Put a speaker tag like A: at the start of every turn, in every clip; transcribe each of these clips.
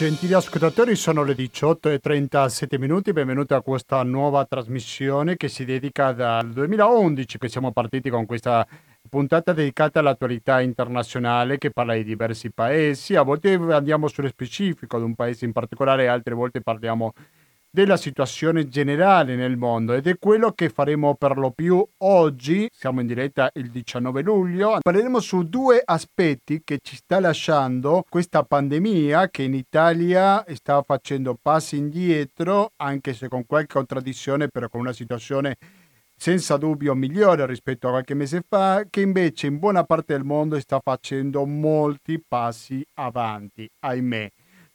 A: Gentili ascoltatori, sono le 18.37 minuti, benvenuti a questa nuova trasmissione che si dedica dal 2011 che siamo partiti con questa puntata dedicata all'attualità internazionale che parla di diversi paesi, a volte andiamo sullo specifico di un paese in particolare, altre volte parliamo della situazione generale nel mondo ed è quello che faremo per lo più oggi. Siamo in diretta il 19 luglio. Parleremo su due aspetti che ci sta lasciando questa pandemia che in Italia sta facendo passi indietro, anche se con qualche contraddizione, però con una situazione senza dubbio migliore rispetto a qualche mese fa, che invece in buona parte del mondo sta facendo molti passi avanti, ahimè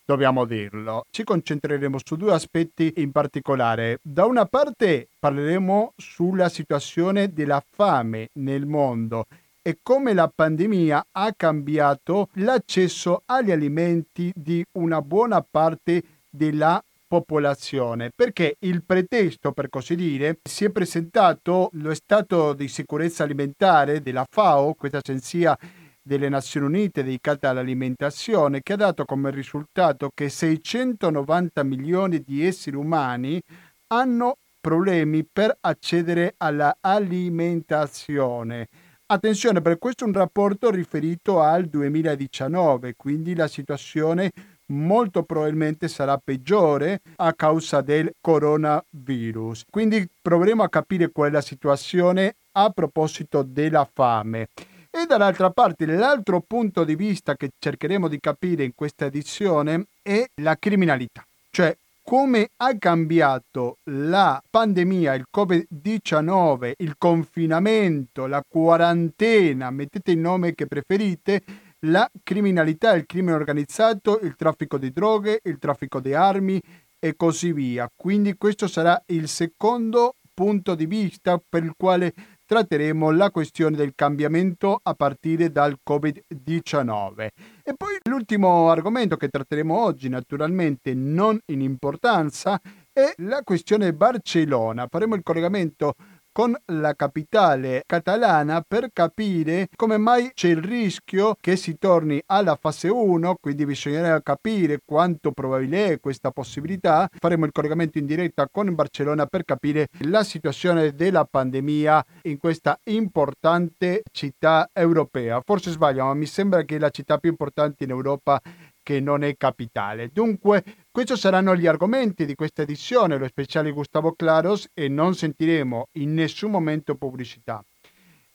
A: dobbiamo dirlo. Ci concentreremo su due aspetti in particolare. Da una parte parleremo sulla situazione della fame nel mondo e come la pandemia ha cambiato l'accesso agli alimenti di una buona parte della popolazione perché il pretesto per così dire si è presentato lo stato di sicurezza alimentare della FAO questa agenzia delle Nazioni Unite dedicata all'alimentazione che ha dato come risultato che 690 milioni di esseri umani hanno problemi per accedere all'alimentazione. Attenzione, per questo è un rapporto riferito al 2019, quindi la situazione molto probabilmente sarà peggiore a causa del coronavirus. Quindi proveremo a capire qual è la situazione a proposito della fame. E dall'altra parte l'altro punto di vista che cercheremo di capire in questa edizione è la criminalità, cioè come ha cambiato la pandemia, il Covid-19, il confinamento, la quarantena, mettete il nome che preferite, la criminalità, il crimine organizzato, il traffico di droghe, il traffico di armi e così via. Quindi questo sarà il secondo punto di vista per il quale tratteremo la questione del cambiamento a partire dal Covid-19. E poi l'ultimo argomento che tratteremo oggi, naturalmente non in importanza, è la questione Barcellona. Faremo il collegamento con la capitale catalana per capire come mai c'è il rischio che si torni alla fase 1, quindi bisognerà capire quanto probabile è questa possibilità. Faremo il collegamento in diretta con Barcellona per capire la situazione della pandemia in questa importante città europea. Forse sbaglio, ma mi sembra che la città più importante in Europa che non è capitale. Dunque, questi saranno gli argomenti di questa edizione, lo speciale Gustavo Claros, e non sentiremo in nessun momento pubblicità.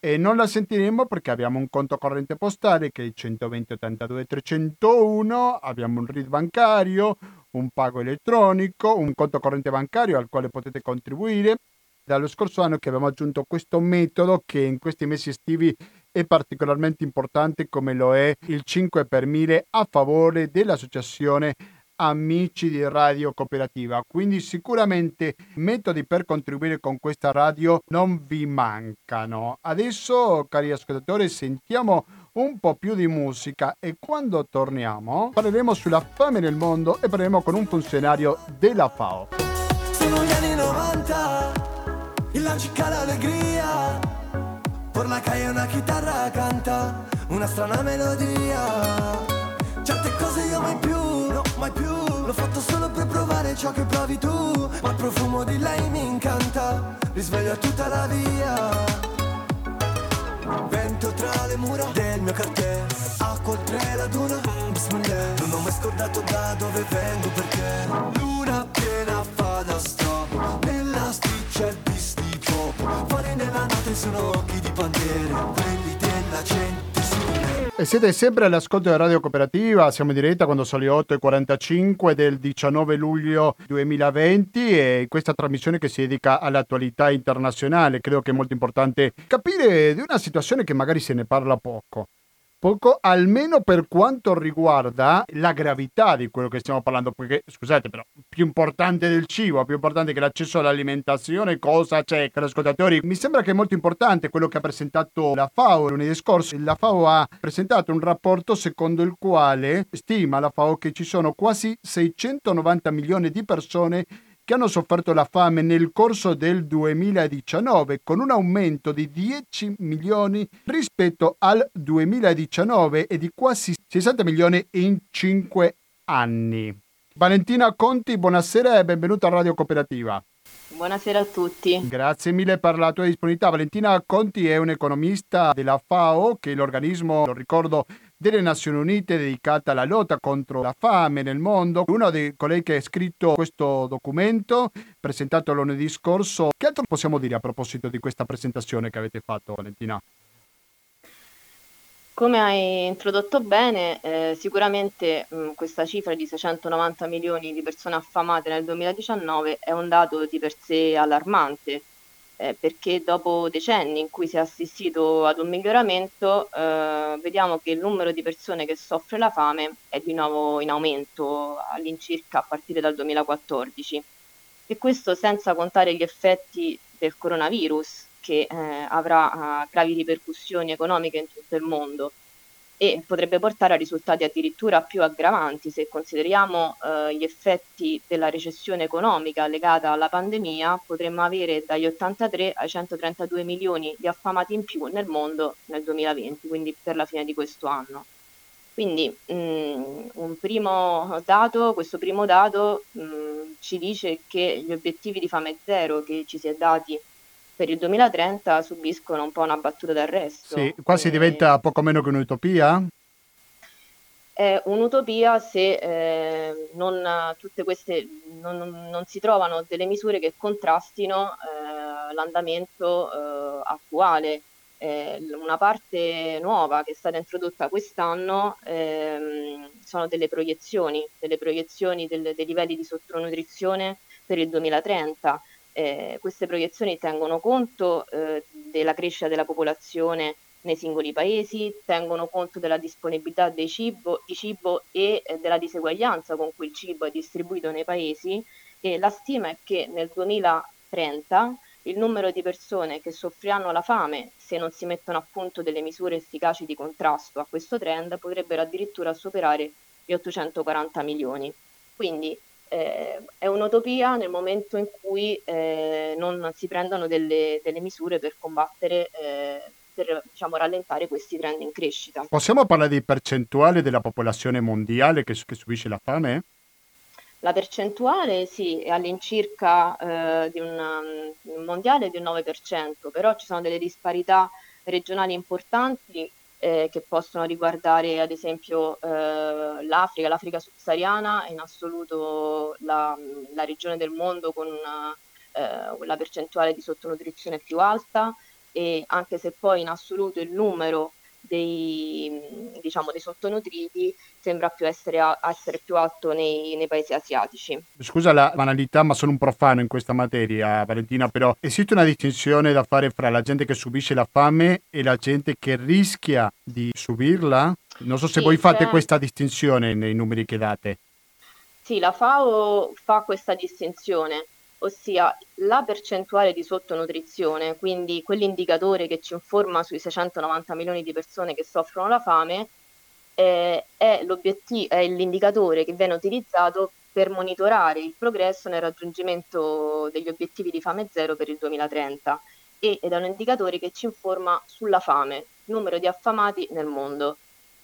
A: E non la sentiremo perché abbiamo un conto corrente postale che è il 120 82 301, abbiamo un RID bancario, un pago elettronico, un conto corrente bancario al quale potete contribuire. Dallo scorso anno che abbiamo aggiunto questo metodo che in questi mesi estivi è particolarmente importante come lo è il 5 per 1000 a favore dell'associazione Amici di Radio Cooperativa. Quindi sicuramente metodi per contribuire con questa radio non vi mancano. Adesso, cari ascoltatori, sentiamo un po' più di musica e quando torniamo parleremo sulla fame nel mondo e parleremo con un funzionario della FAO. Sono gli anni 90, il lanci l'allegria la calle una chitarra canta una strana melodia. Certe cose io mai più, no mai più. L'ho fatto solo per provare ciò che provi tu Ma il profumo di lei mi incanta Risveglia tutta la via. Vento tra le mura del mio cartier Acqua oltre la duna, bismillah Non ho mai scordato da dove vengo perché. Luna piena fa da stop notte sono occhi di bandiere, quelli della gente. E siete sempre all'ascolto della Radio Cooperativa, siamo in diretta quando sono le 8.45 del 19 luglio 2020 e questa trasmissione che si dedica all'attualità internazionale. Credo che è molto importante capire di una situazione che magari se ne parla poco poco, almeno per quanto riguarda la gravità di quello che stiamo parlando, perché scusate, però più importante del cibo, più importante che l'accesso all'alimentazione, cosa c'è, cari ascoltatori? Mi sembra che è molto importante quello che ha presentato la FAO lunedì scorso. La FAO ha presentato un rapporto secondo il quale stima la FAO che ci sono quasi 690 milioni di persone che hanno sofferto la fame nel corso del 2019 con un aumento di 10 milioni rispetto al 2019 e di quasi 60 milioni in 5 anni. Valentina Conti, buonasera e benvenuta a Radio Cooperativa.
B: Buonasera a tutti.
A: Grazie mille per la tua disponibilità. Valentina Conti è un'economista della FAO, che è l'organismo, lo ricordo, delle Nazioni Unite dedicata alla lotta contro la fame nel mondo. Uno dei colleghi che ha scritto questo documento, presentato lunedì scorso. Che altro possiamo dire a proposito di questa presentazione che avete fatto, Valentina?
B: Come hai introdotto bene, eh, sicuramente mh, questa cifra di 690 milioni di persone affamate nel 2019 è un dato di per sé allarmante, eh, perché dopo decenni in cui si è assistito ad un miglioramento, eh, vediamo che il numero di persone che soffre la fame è di nuovo in aumento all'incirca a partire dal 2014. E questo senza contare gli effetti del coronavirus, che eh, avrà uh, gravi ripercussioni economiche in tutto il mondo e potrebbe portare a risultati addirittura più aggravanti se consideriamo uh, gli effetti della recessione economica legata alla pandemia, potremmo avere dagli 83 ai 132 milioni di affamati in più nel mondo nel 2020, quindi per la fine di questo anno. Quindi mh, mm, un primo dato, questo primo dato mh, mm, ci dice che gli obiettivi di fame zero che ci si è dati per il 2030 subiscono un po' una battuta d'arresto.
A: Sì, quasi e... diventa poco meno che un'utopia?
B: È un'utopia se eh, non, tutte queste, non, non, si trovano delle misure che contrastino eh, l'andamento eh, attuale. una parte nuova che è stata introdotta quest'anno ehm, sono delle proiezioni, delle proiezioni del, dei livelli di sottonutrizione per il 2030 eh, queste proiezioni tengono conto eh, della crescita della popolazione nei singoli paesi, tengono conto della disponibilità di cibo, di cibo e eh, della diseguaglianza con cui il cibo è distribuito nei paesi e la stima è che nel 2030 il numero di persone che soffriranno la fame se non si mettono a punto delle misure efficaci di contrasto a questo trend potrebbero addirittura superare gli 840 milioni. Quindi eh, è un'utopia nel momento in cui eh, non si prendono delle, delle misure per combattere, eh, per diciamo, rallentare questi trend in crescita.
A: Possiamo parlare di percentuale della popolazione mondiale che, che subisce la fame?
B: La percentuale sì, è all'incirca eh, di un, un mondiale di un 9%, però ci sono delle disparità regionali importanti eh, che possono riguardare ad esempio eh, l'Africa, l'Africa subsahariana è in assoluto la, la regione del mondo con una, eh, la percentuale di sottonutrizione più alta e anche se poi in assoluto il numero dei, diciamo, dei sottonutriti sembra più essere, essere più alto nei, nei, paesi asiatici.
A: Scusa la banalità, ma sono un profano in questa materia, Valentina, però esiste una distinzione da fare fra la gente che subisce la fame e la gente che rischia di subirla? Non so se sì, voi fate cioè... questa distinzione nei numeri che date.
B: Sì, la FAO fa questa distinzione ossia la percentuale di sottonutrizione, quindi quell'indicatore che ci informa sui 690 milioni di persone che soffrono la fame, eh, è, è l'indicatore che viene utilizzato per monitorare il progresso nel raggiungimento degli obiettivi di fame zero per il 2030 ed è un indicatore che ci informa sulla fame, numero di affamati nel mondo.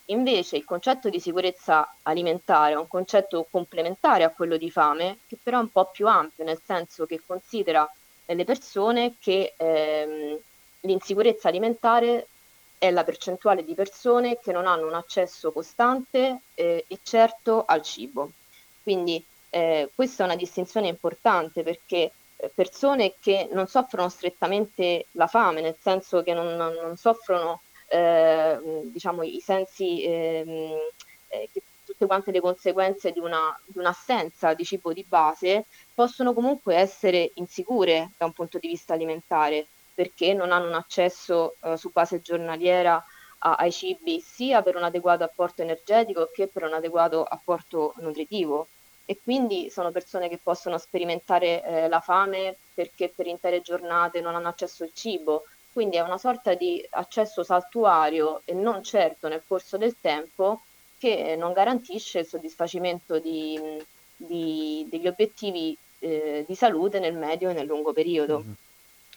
B: Invece il concetto di sicurezza alimentare è un concetto complementare a quello di fame, che però è un po' più ampio, nel senso che considera le persone che ehm, l'insicurezza alimentare è la percentuale di persone che non hanno un accesso costante eh, e certo al cibo. Quindi eh, questa è una distinzione importante perché eh, persone che non soffrono strettamente la fame, nel senso che non, non soffrono diciamo, i sensi, ehm, eh, tutte quante le conseguenze di, una, di un'assenza di cibo di base possono comunque essere insicure da un punto di vista alimentare perché non hanno un accesso eh, su base giornaliera ai cibi sia per un adeguato apporto energetico che per un adeguato apporto nutritivo. E quindi sono persone che possono sperimentare eh, la fame perché per intere giornate non hanno accesso al cibo quindi è una sorta di accesso saltuario e non certo nel corso del tempo che non garantisce il soddisfacimento di, di, degli obiettivi eh, di salute nel medio e nel lungo periodo. Mm-hmm.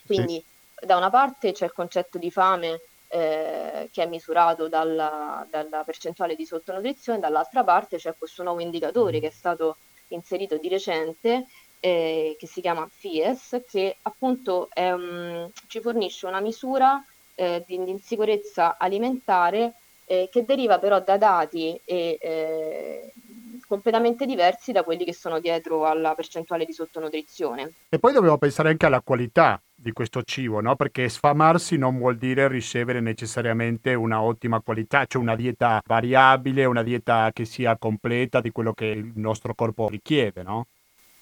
B: Quindi sì. da una parte c'è il concetto di fame eh, che è misurato dalla, dalla, percentuale di sottonutrizione, dall'altra parte c'è questo nuovo indicatore che è stato inserito di recente eh, che si chiama FIES, che appunto è, um, ci fornisce una misura eh, di, di, insicurezza alimentare eh, che deriva però da dati e, eh, completamente diversi da quelli che sono dietro alla percentuale di sottonutrizione.
A: E poi dobbiamo pensare anche alla qualità di questo cibo, no? Perché sfamarsi non vuol dire ricevere necessariamente una ottima qualità, cioè una dieta variabile, una dieta che sia completa di quello che il nostro corpo richiede, no?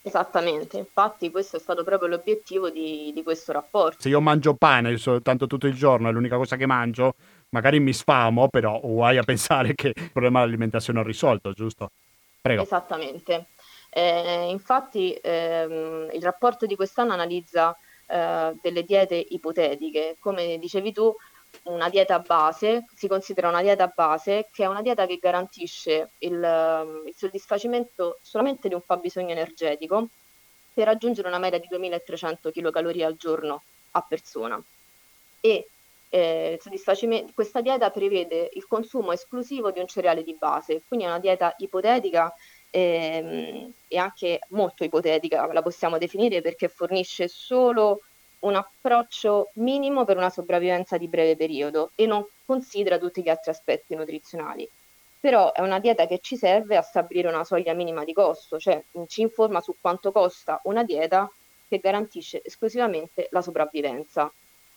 B: Esattamente, infatti questo è stato proprio l'obiettivo di, di questo rapporto.
A: Se io mangio pane soltanto tutto il giorno, è l'unica cosa che mangio, magari mi sfamo, però guai a pensare che il problema dell'alimentazione è risolto, giusto?
B: Prego. Esattamente. Eh, infatti ehm, il rapporto di quest'anno analizza eh, delle diete ipotetiche. Come dicevi tu, una dieta base, si considera una dieta base che è una dieta che garantisce il, il soddisfacimento solamente di un fabbisogno energetico per raggiungere una media di 2300 kcal al giorno a persona. E eh, questa dieta prevede il consumo esclusivo di un cereale di base, quindi è una dieta ipotetica ehm, e anche molto ipotetica, la possiamo definire perché fornisce solo un approccio minimo per una sopravvivenza di breve periodo e non considera tutti gli altri aspetti nutrizionali. Però è una dieta che ci serve a stabilire una soglia minima di costo, cioè ci informa su quanto costa una dieta che garantisce esclusivamente la sopravvivenza.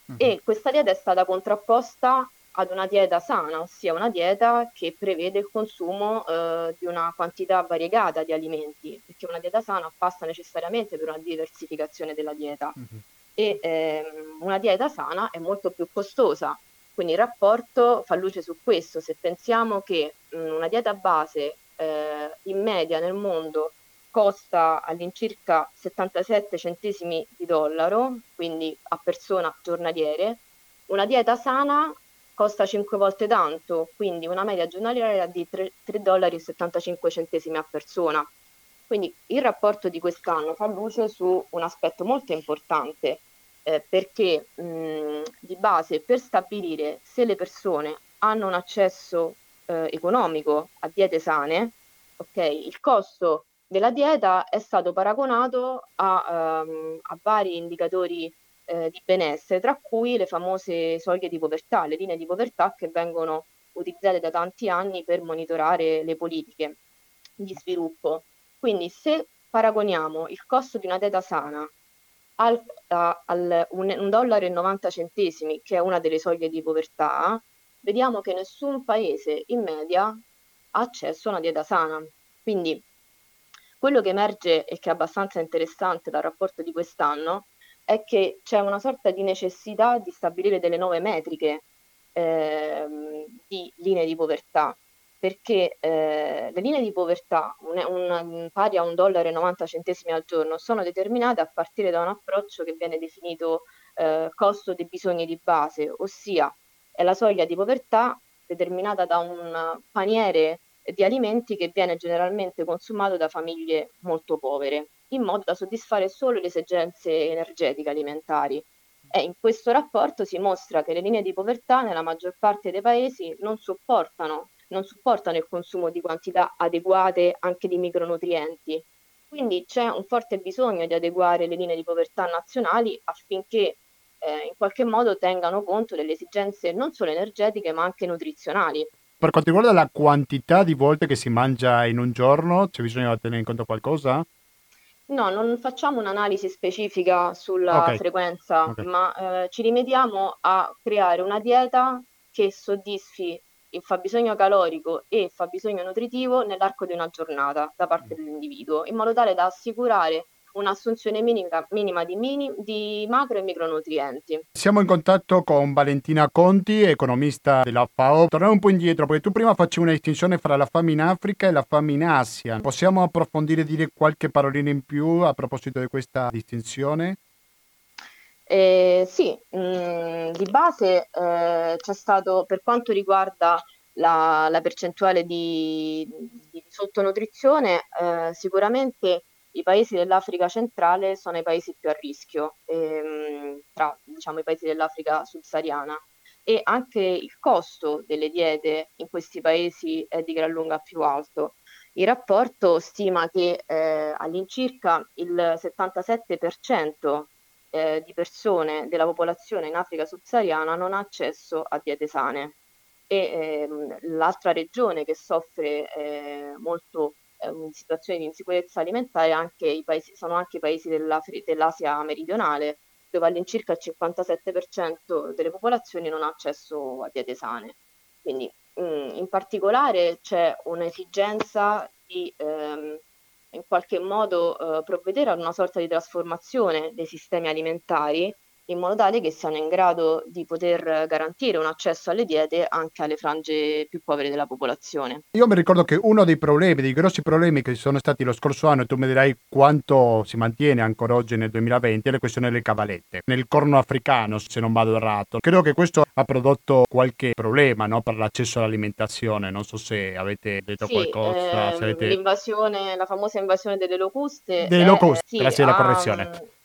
B: Uh-huh. E questa dieta è stata contrapposta ad una dieta sana, ossia una dieta che prevede il consumo eh, di una quantità variegata di alimenti, perché una dieta sana passa necessariamente per una diversificazione della dieta. Uh-huh e ehm, una dieta sana è molto più costosa. Quindi il rapporto fa luce su questo. Se pensiamo che mh, una dieta base eh, in media nel mondo costa all'incirca 77 centesimi di dollaro, quindi a persona giornaliere, una dieta sana costa 5 volte tanto, quindi una media giornaliera di 3, 3 dollari 75 centesimi a persona. Quindi il rapporto di quest'anno fa luce su un aspetto molto importante, eh, perché mh, di base per stabilire se le persone hanno un accesso eh, economico a diete sane, okay, il costo della dieta è stato paragonato a, um, a vari indicatori eh, di benessere, tra cui le famose soglie di povertà, le linee di povertà che vengono utilizzate da tanti anni per monitorare le politiche di sviluppo. Quindi se paragoniamo il costo di una dieta sana al, a, al un, un dollaro e 90 centesimi, che è una delle soglie di povertà, vediamo che nessun paese in media ha accesso a una dieta sana. Quindi quello che emerge e che è abbastanza interessante dal rapporto di quest'anno è che c'è una sorta di necessità di stabilire delle nuove metriche eh, di linee di povertà perché eh, le linee di povertà, un, un, pari a un dollaro e 90 centesimi al giorno, sono determinate a partire da un approccio che viene definito eh, costo dei bisogni di base, ossia è la soglia di povertà determinata da un paniere di alimenti che viene generalmente consumato da famiglie molto povere, in modo da soddisfare solo le esigenze energetiche alimentari. E in questo rapporto si mostra che le linee di povertà nella maggior parte dei paesi non supportano non supportano il consumo di quantità adeguate anche di micronutrienti. Quindi c'è un forte bisogno di adeguare le linee di povertà nazionali affinché eh, in qualche modo tengano conto delle esigenze non solo energetiche ma anche nutrizionali.
A: Per quanto riguarda la quantità di volte che si mangia in un giorno, c'è bisogno di tenere in conto qualcosa?
B: No, non facciamo un'analisi specifica sulla okay. frequenza, okay. ma eh, ci rimediamo a creare una dieta che soddisfi il fabbisogno calorico e il fabbisogno nutritivo nell'arco di una giornata da parte dell'individuo, in modo tale da assicurare un'assunzione minima, minima di, mini, di, macro e micronutrienti.
A: Siamo in contatto con Valentina Conti, economista della FAO. Torniamo un po' indietro, perché tu prima facevi una distinzione fra la fame in Africa e la fame in Asia. Possiamo approfondire e dire qualche parolina in più a proposito di questa distinzione?
B: Eh, sì, mh, mm, di base eh, c'è stato, per quanto riguarda la, la percentuale di, di sottonutrizione, eh, sicuramente i paesi dell'Africa centrale sono i paesi più a rischio, ehm, tra diciamo, i paesi dell'Africa subsahariana. e anche il costo delle diete in questi paesi è di gran lunga più alto. Il rapporto stima che eh, all'incirca il 77% eh, di persone della popolazione in Africa subsahariana non ha accesso a diete sane e ehm, l'altra regione che soffre eh, molto eh, in situazioni di insicurezza alimentare anche paesi, sono anche i paesi dell'Asia meridionale dove all'incirca il 57% delle popolazioni non ha accesso a diete sane. Quindi mh, mm, in particolare c'è un'esigenza di ehm, qualche modo eh, provvedere ad una sorta di trasformazione dei sistemi alimentari in modo tale che siano in grado di poter garantire un accesso alle diete anche alle frange più povere della popolazione.
A: Io mi ricordo che uno dei problemi, dei grossi problemi che ci sono stati lo scorso anno, e tu mi dirai quanto si mantiene ancora oggi nel 2020, è la questione delle cavalette. Nel corno africano, se non vado errato, credo che questo ha prodotto qualche problema no, per l'accesso all'alimentazione. Non so se avete detto
B: sì,
A: qualcosa.
B: Eh, avete... L'invasione, la famosa invasione delle locuste.
A: Delle locuste, sì, grazie alla correzione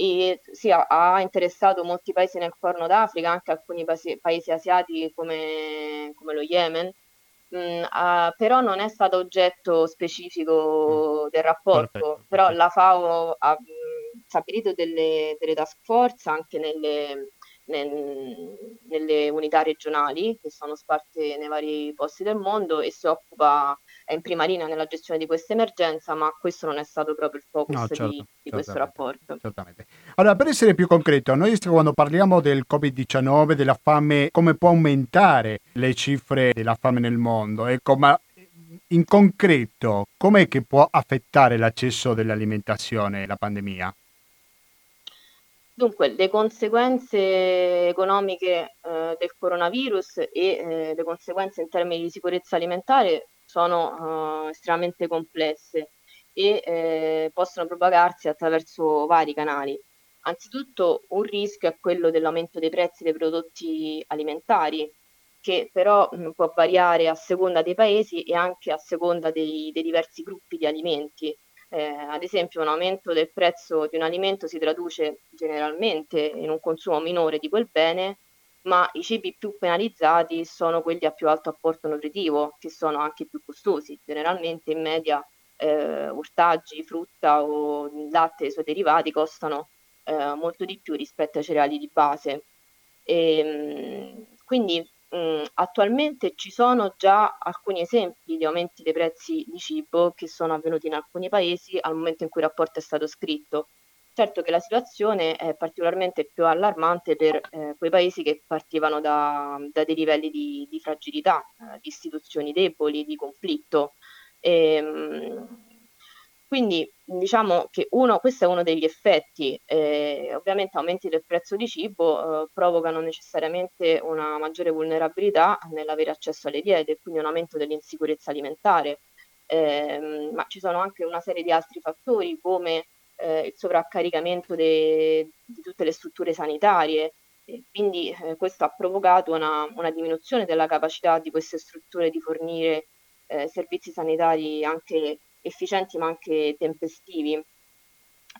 B: e sì, ha interessato molti paesi nel Corno d'Africa, anche alcuni paesi, paesi asiatici come, come, lo Yemen, mm, uh, però non è stato oggetto specifico mm. del rapporto, Perfetto. però la FAO ha mh, stabilito delle, delle task force anche nelle, nel, nelle unità regionali che sono sparse nei vari posti del mondo e si occupa, è in prima linea nella gestione di questa emergenza, ma questo non è stato proprio il focus no, certo, di, di questo rapporto.
A: Certamente. Allora, per essere più concreto, noi quando parliamo del Covid-19, della fame, come può aumentare le cifre della fame nel mondo, ecco, ma in concreto, com'è che può affettare l'accesso dell'alimentazione la pandemia?
B: Dunque, le conseguenze economiche eh, del coronavirus e eh, le conseguenze in termini di sicurezza alimentare sono eh, estremamente complesse e eh, possono propagarsi attraverso vari canali. Anzitutto un rischio è quello dell'aumento dei prezzi dei prodotti alimentari, che però mh, può variare a seconda dei paesi e anche a seconda dei, dei diversi gruppi di alimenti. Eh, ad esempio un aumento del prezzo di un alimento si traduce generalmente in un consumo minore di quel bene, ma i cibi più penalizzati sono quelli a più alto apporto nutritivo, che sono anche più costosi. Generalmente in media eh, ortaggi, frutta o latte e i suoi derivati costano eh, molto di più rispetto ai cereali di base. E, ehm, quindi mh, attualmente ci sono già alcuni esempi di aumenti dei prezzi di cibo che sono avvenuti in alcuni paesi al momento in cui il rapporto è stato scritto. Certo che la situazione è particolarmente più allarmante per eh, quei paesi che partivano da, da dei livelli di, di fragilità, eh, di istituzioni deboli, di conflitto. E, ehm, quindi diciamo che uno, questo è uno degli effetti, eh, ovviamente aumenti del prezzo di cibo eh, provocano necessariamente una maggiore vulnerabilità nell'avere accesso alle diete, quindi un aumento dell'insicurezza alimentare, eh, ma ci sono anche una serie di altri fattori come eh, il sovraccaricamento de, di tutte le strutture sanitarie, quindi eh, questo ha provocato una, una, diminuzione della capacità di queste strutture di fornire eh, servizi sanitari anche efficienti ma anche tempestivi.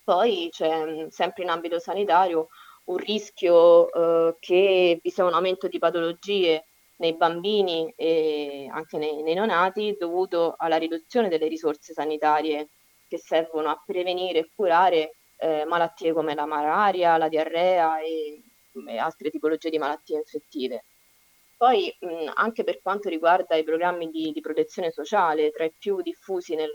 B: Poi c'è mm, sempre in ambito sanitario un rischio eh, che vi sia un aumento di patologie nei bambini e anche nei, nei neonati dovuto alla riduzione delle risorse sanitarie che servono a prevenire e curare eh, malattie come la malaria, la diarrea e, e altre tipologie di malattie infettive. Poi mh, anche per quanto riguarda i programmi di, di protezione sociale, tra i più diffusi nel,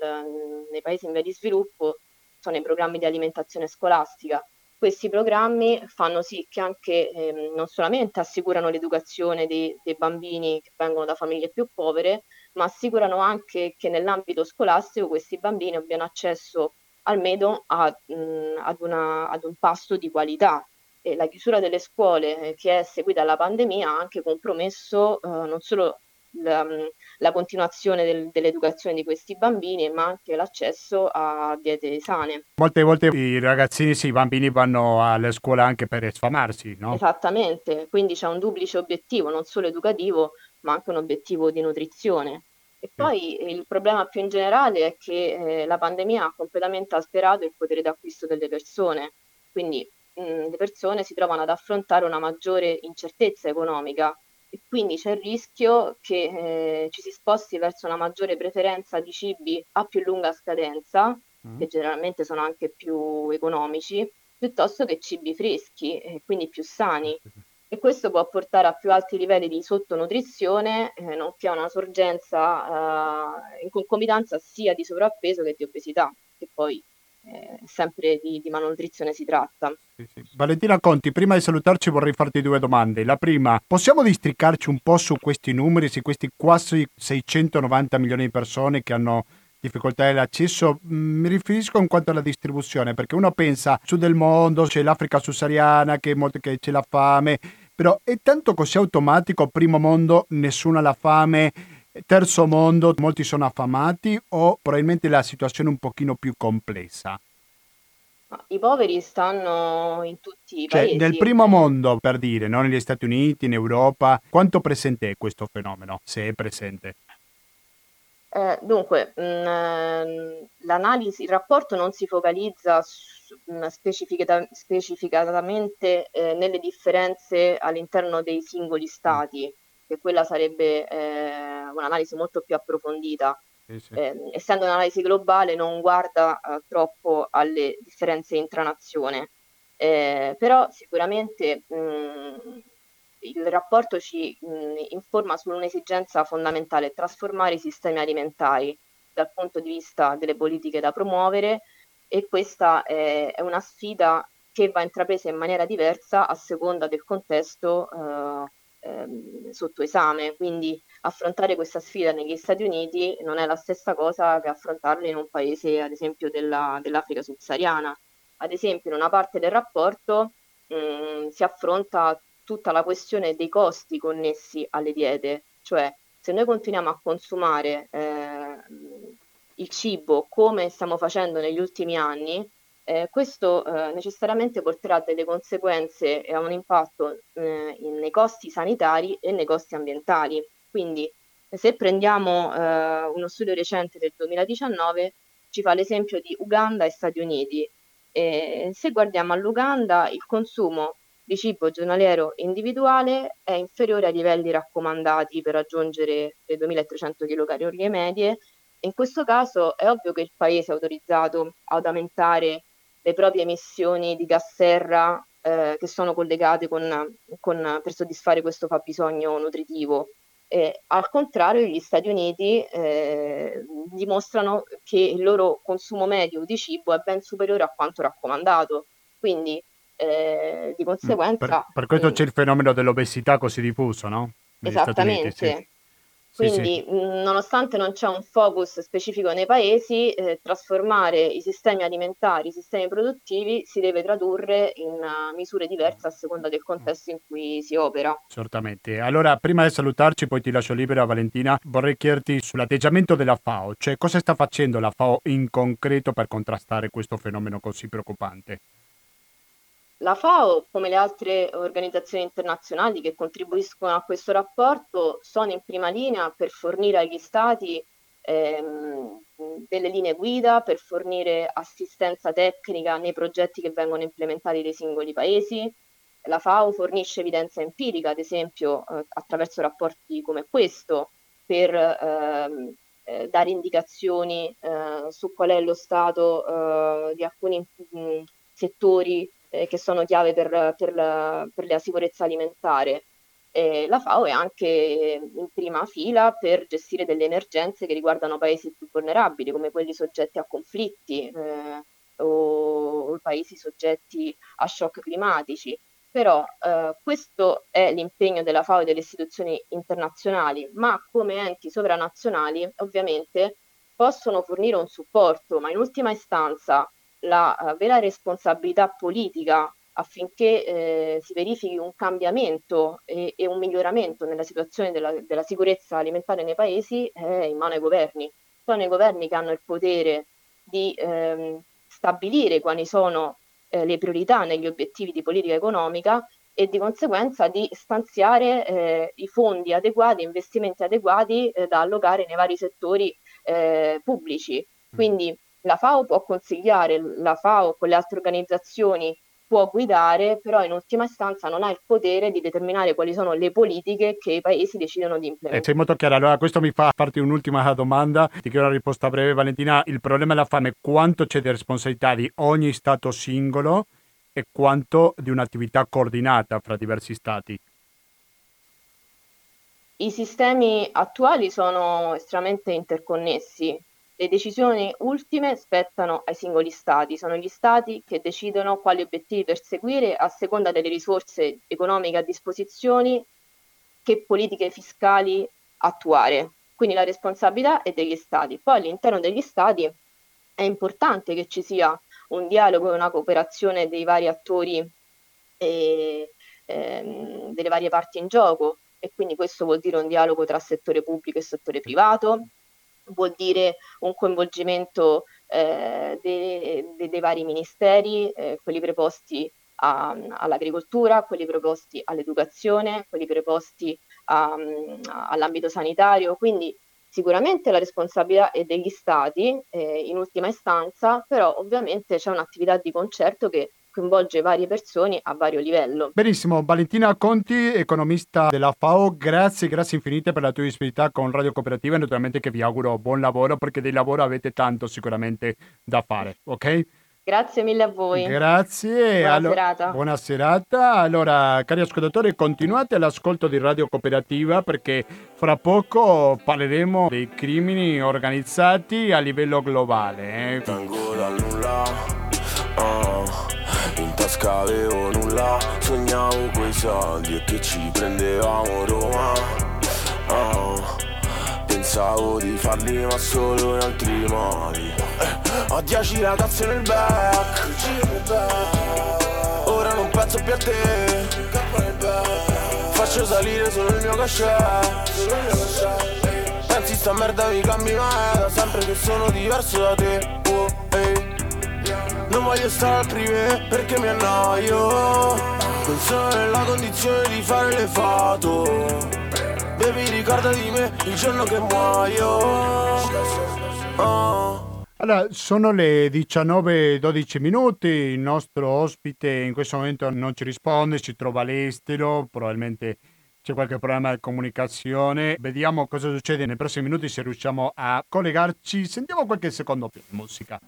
B: nei paesi in via di sviluppo sono i programmi di alimentazione scolastica. Questi programmi fanno sì che anche ehm, non solamente assicurano l'educazione dei, dei bambini che vengono da famiglie più povere, ma assicurano anche che nell'ambito scolastico questi bambini abbiano accesso almeno a, mh, ad, una, ad un pasto di qualità e la chiusura delle scuole eh, che è seguita alla pandemia ha anche compromesso eh, non solo la, la continuazione del, dell'educazione di questi bambini, ma anche l'accesso a diete sane.
A: Molte volte i ragazzini, sì, i bambini vanno alla scuola anche per sfamarsi, no?
B: Esattamente, quindi c'è un duplice obiettivo, non solo educativo, ma anche un obiettivo di nutrizione. E poi il problema più in generale è che eh, la pandemia ha completamente alterato il potere d'acquisto delle persone, quindi mh, le persone si trovano ad affrontare una maggiore incertezza economica e quindi c'è il rischio che eh, ci si sposti verso una maggiore preferenza di cibi a più lunga scadenza, mm. che generalmente sono anche più economici, piuttosto che cibi freschi e quindi più sani. E questo può portare a più alti livelli di sottonutrizione, eh, nonché a una sorgenza eh, in concomitanza sia di sovrappeso che di obesità, che poi eh, sempre di, di, malnutrizione si tratta.
A: Sì, sì. Valentina Conti, prima di salutarci vorrei farti due domande. La prima, possiamo districarci un po' su questi numeri, su questi quasi 690 milioni di persone che hanno difficoltà dell'accesso, mm, mi riferisco in quanto alla distribuzione, perché uno pensa su del mondo, c'è l'Africa sussariana, che, che c'è la fame, però è tanto così automatico, primo mondo, nessuno ha la fame, terzo mondo, molti sono affamati o probabilmente la situazione è un pochino più complessa?
B: I poveri stanno in tutti i
A: cioè,
B: paesi.
A: Nel primo mondo, per dire, no? negli Stati Uniti, in Europa, quanto presente è questo fenomeno, se è presente?
B: Eh, dunque, mh, ehm, l'analisi, il rapporto non si focalizza su, mh, specificata- specificatamente eh, nelle differenze all'interno dei singoli stati, che quella sarebbe eh, un'analisi molto più approfondita. Sì, sì. Eh, essendo un'analisi globale non guarda eh, troppo alle differenze intranazione, eh, però sicuramente mh, il rapporto ci mh, informa su un'esigenza fondamentale, trasformare i sistemi alimentari dal punto di vista delle politiche da promuovere e questa è, è una sfida che va intrapresa in maniera diversa a seconda del contesto eh, ehm, sotto esame, quindi affrontare questa sfida negli Stati Uniti non è la stessa cosa che affrontarla in un paese, ad esempio, della, dell'Africa subsahariana. Ad esempio, in una parte del rapporto mh, mm, si affronta tutta la questione dei costi connessi alle diete, cioè se noi continuiamo a consumare eh, il cibo come stiamo facendo negli ultimi anni, eh, questo eh, necessariamente porterà a delle conseguenze e a un impatto eh, nei costi sanitari e nei costi ambientali. Quindi se prendiamo eh, uno studio recente del 2019 ci fa l'esempio di Uganda e Stati Uniti. se guardiamo all'Uganda il consumo di cibo giornaliero individuale è inferiore ai livelli raccomandati per raggiungere le 2300 kcal medie. In questo caso è ovvio che il paese è autorizzato ad aumentare le proprie emissioni di gas serra eh, che sono collegate con, con, per soddisfare questo fabbisogno nutritivo. Eh, al contrario, gli Stati Uniti eh, dimostrano che il loro consumo medio di cibo è ben superiore a quanto raccomandato. Quindi, eh, di conseguenza.
A: Per, per questo c'è il fenomeno dell'obesità così diffuso, no?
B: Negli esattamente. Uniti, sì. Quindi, sì, sì. nonostante non c'è un focus specifico nei paesi, eh, trasformare i sistemi alimentari, i sistemi produttivi si deve tradurre in uh, misure diverse a seconda del contesto in cui si opera.
A: Certamente. Allora, prima di salutarci, poi ti lascio libera Valentina, vorrei chiederti sull'atteggiamento della FAO, cioè cosa sta facendo la FAO in concreto per contrastare questo fenomeno così preoccupante?
B: La FAO, come le altre organizzazioni internazionali che contribuiscono a questo rapporto, sono in prima linea per fornire agli Stati ehm, delle linee guida, per fornire assistenza tecnica nei progetti che vengono implementati dai singoli paesi. La FAO fornisce evidenza empirica, ad esempio eh, attraverso rapporti come questo, per ehm, eh, dare indicazioni eh, su qual è lo stato eh, di alcuni mh, settori eh, che sono chiave per, per, la, per la sicurezza alimentare. Eh, la FAO è anche in prima fila per gestire delle emergenze che riguardano paesi più vulnerabili, come quelli soggetti a conflitti eh, o, o, paesi soggetti a shock climatici. Però eh, questo è l'impegno della FAO e delle istituzioni internazionali, ma come enti sovranazionali ovviamente possono fornire un supporto, ma in ultima istanza la uh, vera responsabilità politica affinché eh, si verifichi un cambiamento e, e, un miglioramento nella situazione della, della, sicurezza alimentare nei paesi è in mano ai governi. Sono i governi che hanno il potere di ehm, stabilire quali sono eh, le priorità negli obiettivi di politica economica e di conseguenza di stanziare eh, i fondi adeguati, investimenti adeguati eh, da allocare nei vari settori eh, pubblici. Mm. Quindi la FAO può consigliare, la FAO con le altre organizzazioni può guidare, però in ultima istanza non ha il potere di determinare quali sono le politiche che i paesi decidono di implementare.
A: Eh, sei molto chiara, allora questo mi fa farti un'ultima domanda, ti chiedo una risposta breve Valentina, il problema della fame, quanto c'è di responsabilità di ogni Stato singolo e quanto di un'attività coordinata fra diversi Stati?
B: I sistemi attuali sono estremamente interconnessi. Le decisioni ultime spettano ai singoli Stati, sono gli Stati che decidono quali obiettivi perseguire a seconda delle risorse economiche a disposizione, che politiche fiscali attuare. Quindi la responsabilità è degli Stati. Poi all'interno degli Stati è importante che ci sia un dialogo e una cooperazione dei vari attori e ehm, delle varie parti in gioco e quindi questo vuol dire un dialogo tra settore pubblico e settore privato, vuol dire un coinvolgimento eh, dei, dei, dei vari ministeri, eh, quelli preposti a, all'agricoltura, quelli preposti all'educazione, quelli preposti a, all'ambito sanitario, quindi sicuramente la responsabilità è degli stati eh, in ultima istanza, però ovviamente c'è un'attività di concerto che coinvolge varie persone a vario livello.
A: Benissimo, Valentina Conti, economista della FAO, grazie, grazie infinite per la tua disponibilità con Radio Cooperativa e naturalmente che vi auguro buon lavoro perché di lavoro avete tanto sicuramente da fare, ok?
B: Grazie mille a voi.
A: Grazie.
B: Buona allora, serata.
A: Buona serata. Allora, cari ascoltatori, continuate all'ascolto di Radio Cooperativa perché fra poco parleremo dei crimini organizzati a livello globale. Eh. In tasca avevo nulla, sognavo quei soldi e che ci prendevamo Roma. Oh, pensavo di farli ma solo in altri modi. Eh, ho dieci ragazze nel back, ora non penso più a te. Faccio salire solo il mio cachet. Pensi sta merda mi cambi ma è da sempre che sono diverso da te. Oh, hey. Non voglio stare al prime perché mi annoio Non sono nella condizione di fare le foto Baby ricorda di me il giorno che muoio oh. Allora, sono le 19-12 minuti, il nostro ospite in questo momento non ci risponde, si trova all'estero, probabilmente c'è qualche problema di comunicazione. Vediamo cosa succede nei prossimi minuti se riusciamo a collegarci. Sentiamo qualche secondo più di musica.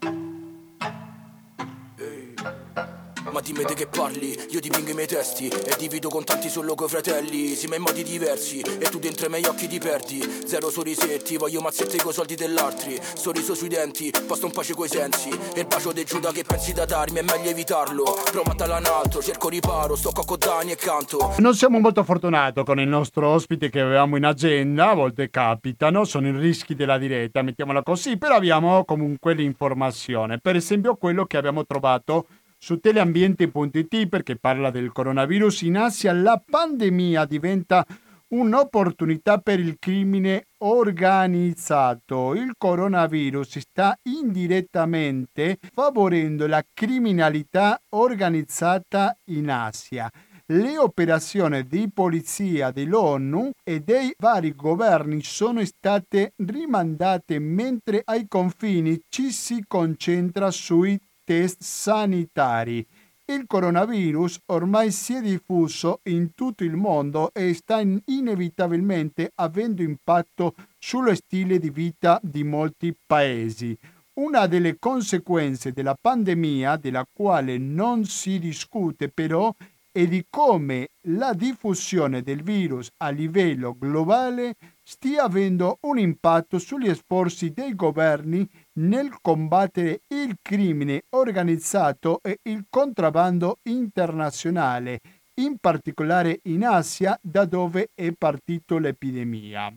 A: Ma di che parli, io dipingo i miei testi E divido con tanti solo coi fratelli. Siamo in modi diversi e tu dentro i miei occhi ti perdi. Zero sorrisetti, voglio mazzetti coi soldi dell'altri. Sorriso sui denti, posto un pace coi sensi. E il bacio del Giuda che pensi da darmi è meglio evitarlo. Provatela un altro, cerco riparo, sto coccodani e canto. Non siamo molto fortunati con il nostro ospite che avevamo in agenda A volte capitano, sono i rischi della diretta, mettiamola così Però abbiamo comunque l'informazione. Per esempio quello che abbiamo trovato su teleambiente.it perché parla del coronavirus. In Asia la pandemia diventa un'opportunità per il crimine organizzato. Il coronavirus sta indirettamente favorendo la criminalità organizzata in Asia. Le operazioni di polizia dell'ONU e dei vari governi sono state rimandate mentre ai confini ci si concentra sui test sanitari. Il coronavirus ormai si è diffuso in tutto il mondo e sta inevitabilmente avendo impatto sullo stile di vita di molti paesi. Una delle conseguenze della pandemia, della quale non si discute però, è di come la diffusione del virus a livello globale stia avendo un impatto sugli sforzi dei governi nel combattere il crimine organizzato e il contrabbando internazionale, in particolare in Asia da dove è partito l'epidemia.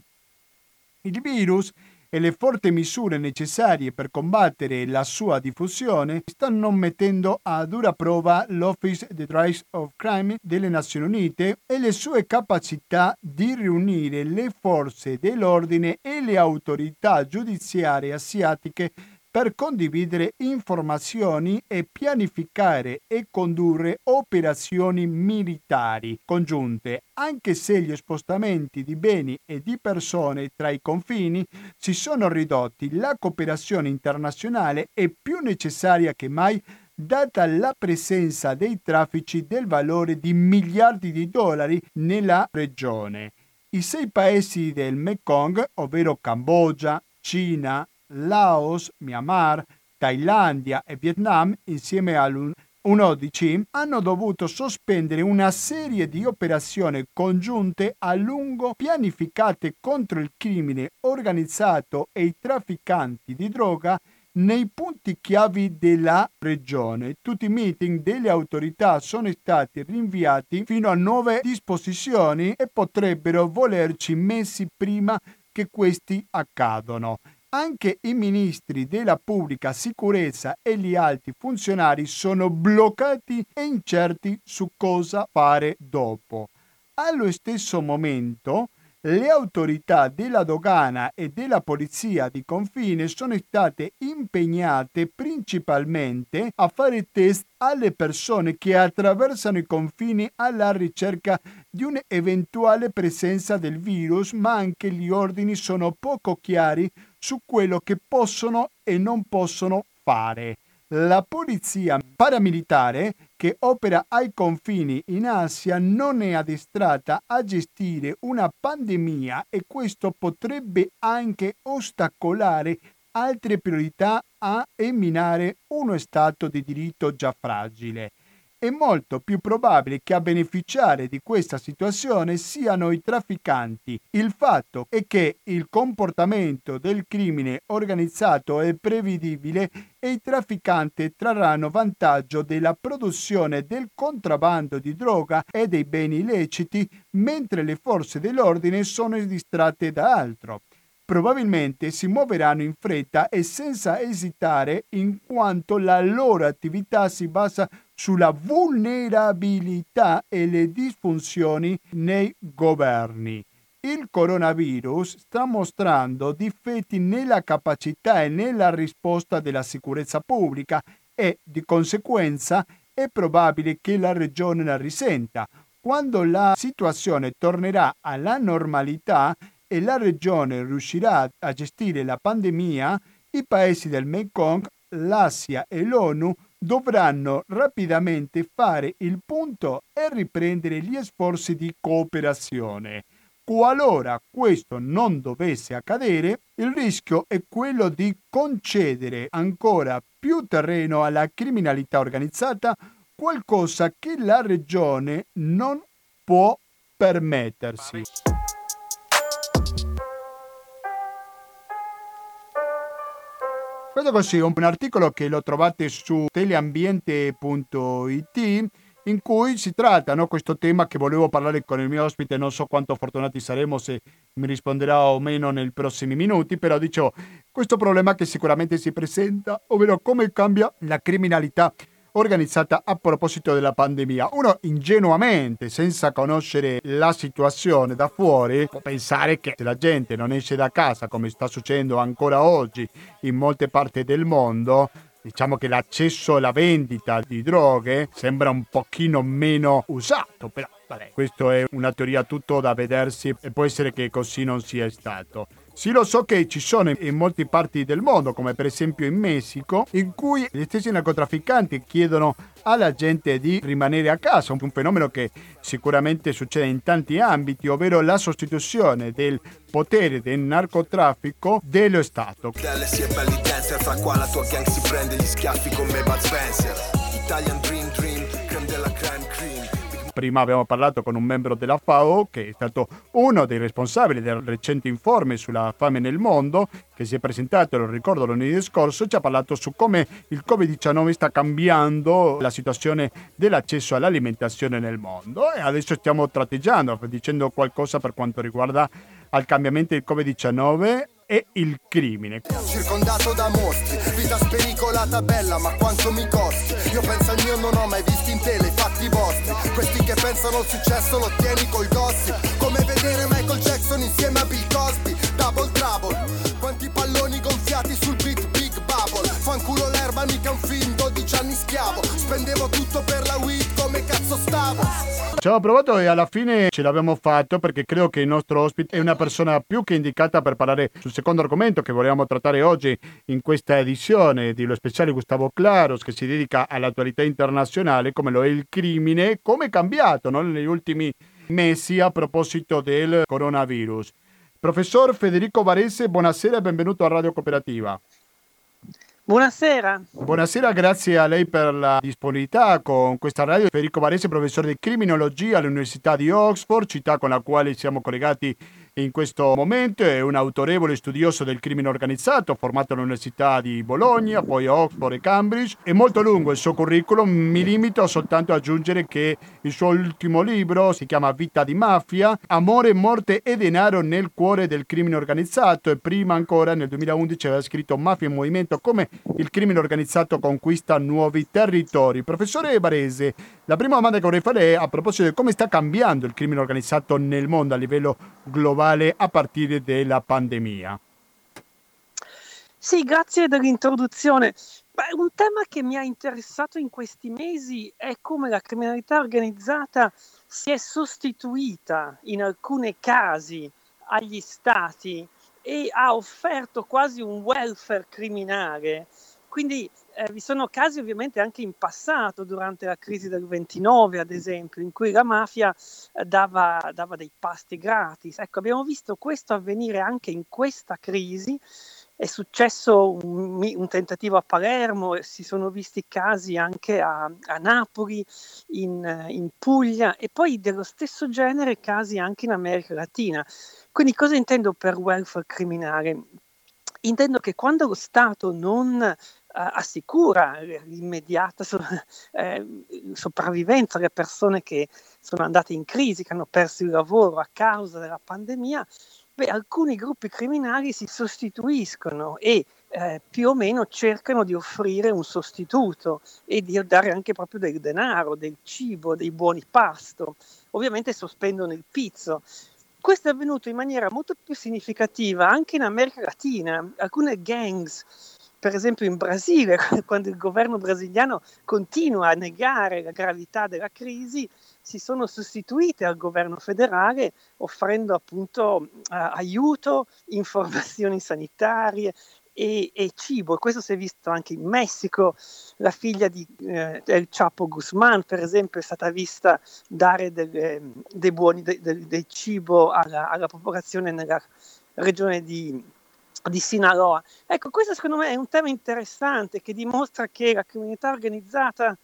A: Il virus e le forti misure necessarie per combattere la sua diffusione stanno mettendo a dura prova l'Office the Rise of Crime delle Nazioni Unite e le sue capacità di riunire le forze dell'ordine e le autorità giudiziarie asiatiche per condividere informazioni e pianificare e condurre operazioni militari congiunte, anche se gli spostamenti di beni e di persone tra i confini si sono ridotti, la cooperazione internazionale è più necessaria che mai data la presenza dei traffici del valore di miliardi di dollari nella regione. I sei paesi del Mekong, ovvero Cambogia, Cina, Laos, Myanmar, Thailandia e Vietnam, insieme all'Unione un 11 hanno dovuto sospendere una serie di operazioni congiunte a lungo pianificate contro il crimine organizzato e i trafficanti di droga nei punti chiavi della regione. Tutti i meeting delle autorità sono stati rinviati fino a nuove disposizioni e potrebbero volerci mesi prima che questi accadano. Anche i ministri della pubblica sicurezza e gli alti funzionari sono bloccati e incerti su cosa fare dopo. Allo stesso momento, le autorità della dogana e della polizia di confine sono state impegnate principalmente a fare test alle persone che attraversano i confini alla ricerca di un'eventuale presenza del virus, ma anche gli ordini sono poco chiari su quello che possono e non possono fare. La polizia paramilitare che opera ai confini in Asia non è addestrata a gestire una pandemia e questo potrebbe anche ostacolare altre priorità a eminare uno Stato di diritto già fragile è molto più probabile che a beneficiare di questa situazione siano i trafficanti. Il fatto è che il comportamento del crimine organizzato è prevedibile e i trafficanti trarranno vantaggio della produzione del contrabbando di droga e dei beni illeciti, mentre le forze dell'ordine sono distratte da altro probabilmente si muoveranno in fretta e senza esitare in quanto la loro attività si basa sulla vulnerabilità e le disfunzioni nei governi. Il coronavirus sta mostrando difetti nella capacità e nella risposta della sicurezza pubblica e, di conseguenza, è probabile che la regione la risenta. Quando la situazione tornerà alla normalità e la regione riuscirà a gestire la pandemia, i paesi del Mekong, l'Asia e l'ONU dovranno rapidamente fare il punto e riprendere gli sforzi di cooperazione. Qualora questo non dovesse accadere, il rischio è quello di concedere ancora più terreno alla criminalità organizzata, qualcosa che la regione non può permettersi. Questo così un articolo che lo trovate su teleambiente.it in cui si tratta no, questo tema che volevo parlare con il mio ospite, non so quanto fortunati saremo se mi risponderà o meno nei prossimi minuti, però dicevo, questo problema che sicuramente si presenta, ovvero come cambia la criminalità organizzata a proposito della pandemia. Uno ingenuamente, senza conoscere la situazione da fuori, può pensare che se la gente non esce da casa, come sta succedendo ancora oggi in molte parti del mondo, diciamo che l'accesso alla vendita di droghe sembra un pochino meno usato, però vabbè, questa è una teoria tutto da vedersi e può essere che così non sia stato. Sì, lo so che ci sono in molte parti del mondo, come per esempio in Messico, in cui gli stessi narcotrafficanti chiedono alla gente di rimanere a casa, un fenomeno che sicuramente succede in tanti ambiti, ovvero la sostituzione del potere del narcotraffico dello Stato. si è belli dancer, fra qua la tua gang si prende gli schiaffi come Bud Spencer. Italian Dream Prima abbiamo parlato con un membro della FAO che è stato uno dei responsabili del recente informe sulla fame nel mondo che si è presentato, lo ricordo, lunedì scorso, ci ha parlato su come il Covid-19 sta cambiando la situazione dell'accesso all'alimentazione nel mondo. E adesso stiamo tratteggiando, dicendo qualcosa per quanto riguarda al cambiamento del Covid-19 e il crimine. Circondato da mostri, vita spericolata bella, ma quanto mi costi? Io penso al mio, non ho mai visto in tele fatti vostri. Questi che pensano al successo lo ottieni col gossip. Come vedere Michael Jackson insieme a Bill Cosby, double trouble. Quanti palloni gonfiati sul beat Big Bubble. Fanculo l'erba, mica un film, 12
C: 15 anni schiavo Spendevo tutto per la weed come cazzo stavo
A: Ci avevo provato e alla fine ce l'abbiamo fatto perché credo che il nostro ospite è una persona più che indicata per parlare sul secondo argomento che volevamo trattare oggi in questa edizione di Lo Speciale Gustavo Claros che si dedica all'attualità internazionale come lo è il crimine, come è cambiato no? negli ultimi mesi a proposito del coronavirus. Professor Federico Varese, buonasera e benvenuto a Radio Cooperativa.
D: Buonasera.
A: Buonasera, grazie a lei per la disponibilità con questa radio. Federico Varese, professore di criminologia all'Università di Oxford, città con la quale siamo collegati in questo momento è un autorevole studioso del crimine organizzato, formato all'Università di Bologna, poi a Oxford e Cambridge. È molto lungo il suo curriculum, mi limito soltanto a aggiungere che il suo ultimo libro si chiama Vita di mafia, Amore, morte e denaro nel cuore del crimine organizzato e prima ancora nel 2011 aveva scritto Mafia in movimento, come il crimine organizzato conquista nuovi territori. Professore Barese, la prima domanda che vorrei fare è a proposito di come sta cambiando il crimine organizzato nel mondo a livello globale a partire dalla pandemia.
D: Sì, grazie dell'introduzione. Beh, un tema che mi ha interessato in questi mesi è come la criminalità organizzata si è sostituita in alcuni casi agli stati e ha offerto quasi un welfare criminale. Quindi eh, vi sono casi ovviamente anche in passato, durante la crisi del 29 ad esempio, in cui la mafia eh, dava, dava dei pasti gratis. Ecco, abbiamo visto questo avvenire anche in questa crisi è successo un, un, tentativo a Palermo, si sono visti casi anche a, a Napoli, in, in, Puglia e poi dello stesso genere casi anche in America Latina. Quindi cosa intendo per welfare criminale? Intendo che quando lo Stato non eh, assicura l'immediata so, eh, sopravvivenza alle persone che sono andate in crisi, che hanno perso il lavoro a causa della pandemia, beh, alcuni gruppi criminali si sostituiscono e eh, più o meno cercano di offrire un sostituto e di dare anche proprio del denaro, del cibo, dei buoni pasto. Ovviamente sospendono il pizzo. Questo è avvenuto in maniera molto più significativa anche in America Latina. Alcune gangs per esempio in Brasile, quando il governo brasiliano continua a negare la gravità della crisi, si sono sostituite al governo federale offrendo appunto uh, aiuto, informazioni sanitarie e, e, cibo. Questo si è visto anche in Messico. La figlia di eh, El Chapo Guzman, per esempio, è stata vista dare dei buoni, de, de, del cibo alla, alla popolazione nella regione di, di Sinaloa. Ecco, questo secondo me è un tema interessante che dimostra che la criminalità organizzata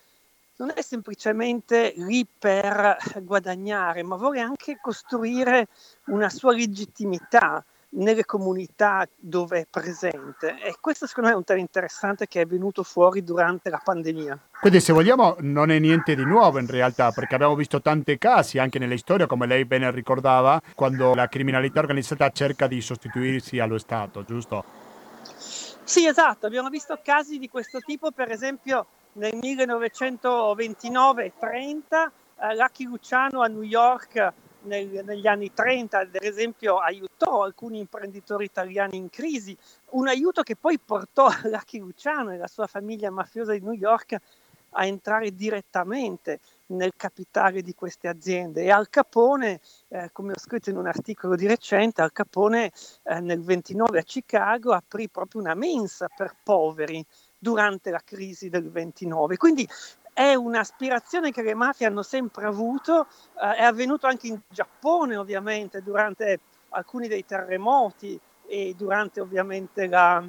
D: non è semplicemente lì per guadagnare, ma vuole anche costruire una sua legittimità nelle comunità dove è presente. E questo secondo me è un tema interessante che è venuto fuori durante la pandemia.
A: Quindi se vogliamo non è niente di nuovo in realtà, perché abbiamo visto tanti casi anche nella storia, come lei bene ricordava, quando la criminalità organizzata cerca di sostituirsi allo Stato, giusto?
D: Sì, esatto, abbiamo visto casi di questo tipo, per esempio nel 1929-30 eh, Lucky Luciano a New York nel, negli anni 30, ad esempio, aiutò alcuni imprenditori italiani in crisi, un aiuto che poi portò Lucky Luciano e la sua famiglia mafiosa di New York a entrare direttamente nel capitale di queste aziende e Al Capone, eh, come ho scritto in un articolo di recente, Al Capone eh, nel 29 a Chicago aprì proprio una mensa per poveri durante la crisi del 29. Quindi è un'aspirazione che le mafie hanno sempre avuto, eh, è avvenuto anche in Giappone ovviamente durante alcuni dei terremoti e durante ovviamente la,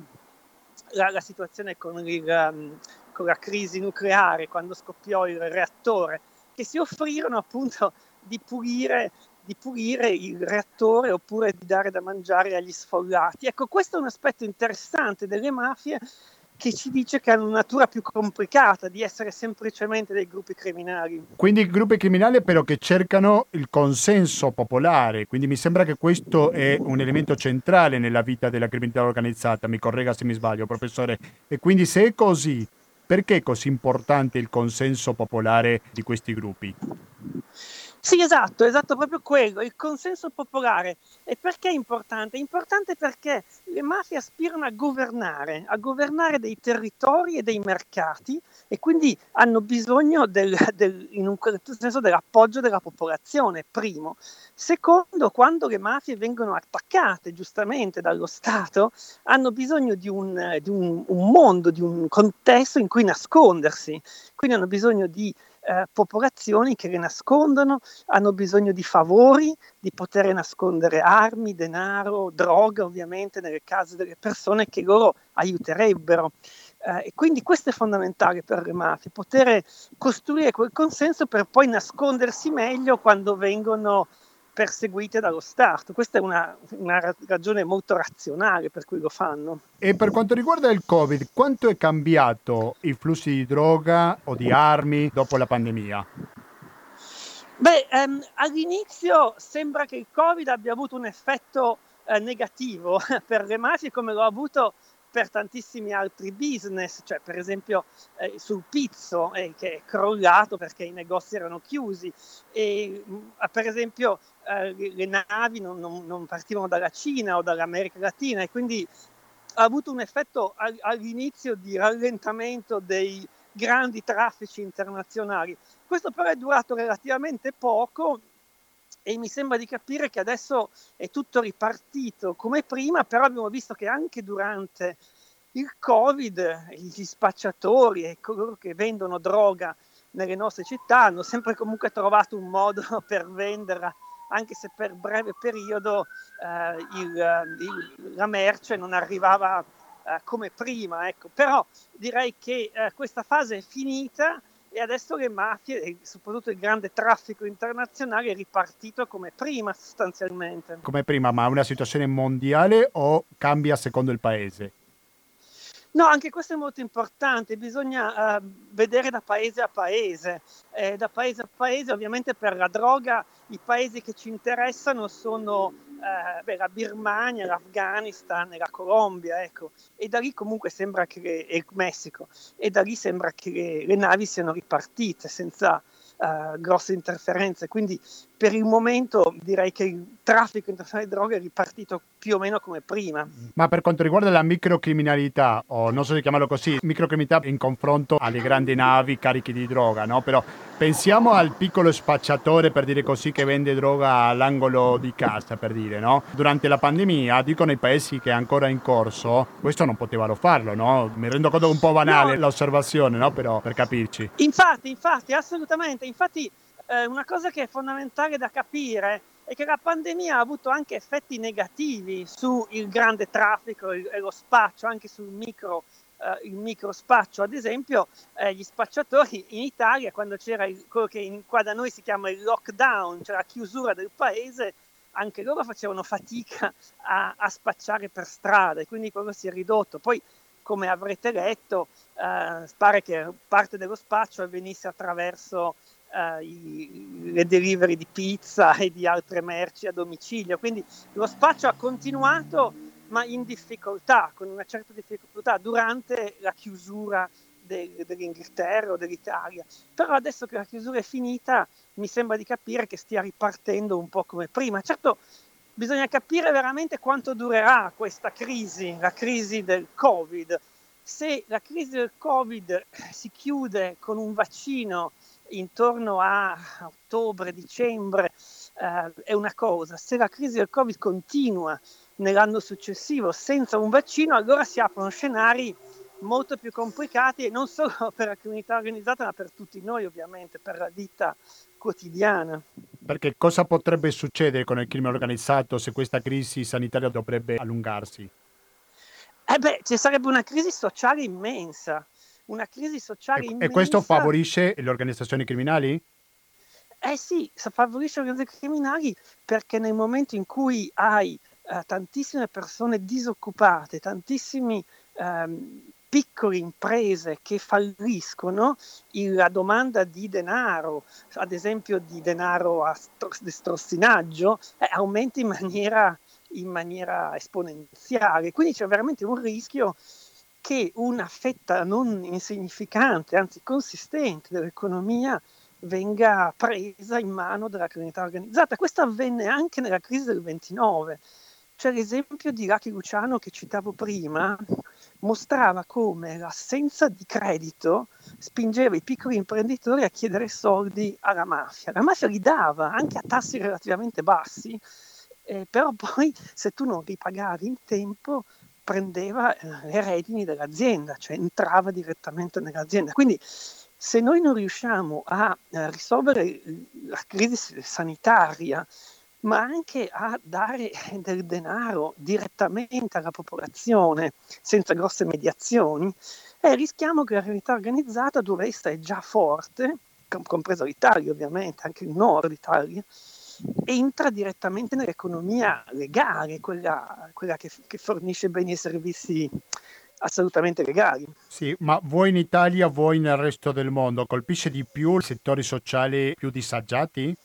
D: la, la situazione con, il, um, con la crisi nucleare, quando scoppiò il reattore, che si offrirono appunto di pulire di pulire il reattore oppure di dare da mangiare agli sfollati. Ecco, questo è un aspetto interessante delle mafie che ci dice che hanno una natura più complicata di essere semplicemente dei gruppi criminali.
A: Quindi gruppi criminali però che cercano il consenso popolare, quindi mi sembra che questo è un elemento centrale nella vita della criminalità organizzata, mi corregga se mi sbaglio professore, e quindi se è così, perché è così importante il consenso popolare di questi gruppi?
D: Sì, esatto, esatto, proprio quello, il consenso popolare. E perché è importante? È importante perché le mafie aspirano a governare, a governare dei territori e dei mercati e quindi hanno bisogno del, del, in un certo senso dell'appoggio della popolazione, primo. Secondo, quando le mafie vengono attaccate giustamente dallo Stato, hanno bisogno di un, di un, un mondo, di un contesto in cui nascondersi, quindi hanno bisogno di eh, popolazioni che le nascondono, hanno bisogno di favori, di poter nascondere armi, denaro, droga ovviamente nelle case delle persone che loro aiuterebbero. Eh, e quindi questo è fondamentale per le mafie, poter costruire quel consenso per poi nascondersi meglio quando vengono perseguite dallo Stato. Questa è una, una, ragione molto razionale per cui lo fanno.
A: E per quanto riguarda il Covid, quanto è cambiato i flussi di droga o di armi dopo la pandemia?
D: Beh, ehm, all'inizio sembra che il Covid abbia avuto un effetto eh, negativo per le mafie come lo ha avuto per tantissimi altri business, cioè per esempio eh, sul pizzo eh, che è crollato perché i negozi erano chiusi e mh, mm, per esempio eh, le navi non, non, non, partivano dalla Cina o dall'America Latina e quindi ha avuto un effetto all, all'inizio di rallentamento dei grandi traffici internazionali. Questo però è durato relativamente poco e mi sembra di capire che adesso è tutto ripartito come prima, però abbiamo visto che anche durante il Covid gli spacciatori e coloro che vendono droga nelle nostre città hanno sempre comunque trovato un modo per venderla, anche se per breve periodo eh, il, il, la merce non arrivava eh, come prima. Ecco. Però direi che eh, questa fase è finita e adesso le mafie e soprattutto il grande traffico internazionale è ripartito come prima sostanzialmente.
A: Come prima, ma una situazione mondiale o cambia secondo il paese?
D: No, anche questo è molto importante, bisogna uh, vedere da paese a paese. Eh, da paese a paese, ovviamente per la droga, i paesi che ci interessano sono eh, la Birmania, l'Afghanistan e la Colombia, ecco. e da lì comunque sembra che, le, e il Messico, e da lì sembra che le, le navi siano ripartite senza uh, grosse interferenze. Quindi per il momento direi che il traffico internazionale di droga è ripartito più o meno come prima.
A: Ma per quanto riguarda la microcriminalità, o non so se chiamarlo così, microcriminalità in confronto alle grandi navi cariche di droga, no? Però pensiamo al piccolo spacciatore, per dire così, che vende droga all'angolo di casa, per dire, no? Durante la pandemia, dicono i paesi che è ancora in corso, questo non potevano farlo, no? Mi rendo conto un po' banale no. l'osservazione, no? Però per capirci.
D: Infatti, infatti, assolutamente, infatti eh, una cosa che è fondamentale da capire è che la pandemia ha avuto anche effetti negativi sul grande traffico e lo spaccio, anche sul micro, eh, il micro spaccio. Ad esempio, eh, gli spacciatori in Italia, quando c'era il, quello che in, qua da noi si chiama il lockdown, cioè la chiusura del paese, anche loro facevano fatica a, a spacciare per strada e quindi quello si è ridotto. Poi, come avrete letto, eh, pare che parte dello spaccio avvenisse attraverso uh, i, le delivery di pizza e di altre merci a domicilio. Quindi lo spaccio ha continuato, ma in difficoltà, con una certa difficoltà, durante la chiusura del, dell'Inghilterra o dell'Italia. Però adesso che la chiusura è finita, mi sembra di capire che stia ripartendo un po' come prima. Certo, bisogna capire veramente quanto durerà questa crisi, la crisi del Covid. Se la crisi del Covid si chiude con un vaccino intorno a ottobre, dicembre eh, è una cosa, se la crisi del Covid continua nell'anno successivo senza un vaccino, allora si aprono scenari molto più complicati non solo per la criminalità organizzata, ma per tutti noi ovviamente, per la vita quotidiana.
A: Perché cosa potrebbe succedere con il crimine organizzato se questa crisi sanitaria dovrebbe allungarsi?
D: Eh beh, ci sarebbe una crisi sociale immensa una crisi sociale e.
A: E questo favorisce le organizzazioni criminali?
D: Eh sì, favorisce le organizzazioni criminali perché nel momento in cui hai eh, tantissime persone disoccupate, tantissimi ehm, piccole imprese che falliscono, la domanda di denaro, ad esempio di denaro a strossinaggio, eh, aumenta in maniera, in maniera esponenziale. Quindi c'è veramente un rischio che una fetta non insignificante, anzi consistente dell'economia venga presa in mano dalla criminalità organizzata. Questo avvenne anche nella crisi del 29. C'è l'esempio di Lucky Luciano che citavo prima, mostrava come l'assenza di credito spingeva i piccoli imprenditori a chiedere soldi alla mafia. La mafia li dava anche a tassi relativamente bassi, eh, però poi se tu non ripagavi in tempo prendeva eh, le redini dell'azienda, cioè entrava direttamente nell'azienda. Quindi se noi non riusciamo a, a risolvere la crisi sanitaria, ma anche a dare del denaro direttamente alla popolazione senza grosse mediazioni, eh, rischiamo che la criminalità organizzata, dove essa è già forte, compresa l'Italia ovviamente, anche il nord Italia, entra direttamente nell'economia legale, quella, quella che, che fornisce beni e servizi assolutamente legali.
A: Sì, ma voi in Italia, voi nel resto del mondo, colpisce di più i settori sociali più disagiati?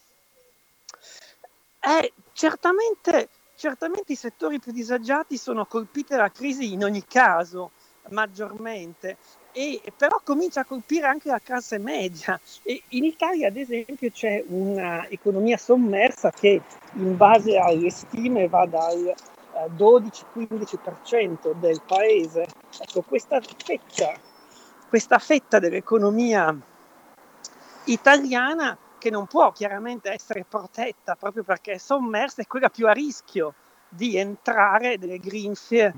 D: Eh, certamente, certamente i settori più disagiati sono colpiti dalla crisi in ogni caso, maggiormente, e, però comincia a colpire anche la classe media. E in Italia, ad esempio, c'è un'economia sommersa che in base alle stime va dal 12-15% eh, del paese. Ecco, questa fetta, questa fetta dell'economia italiana che non può chiaramente essere protetta proprio perché è sommersa è quella più a rischio di entrare nelle grinfie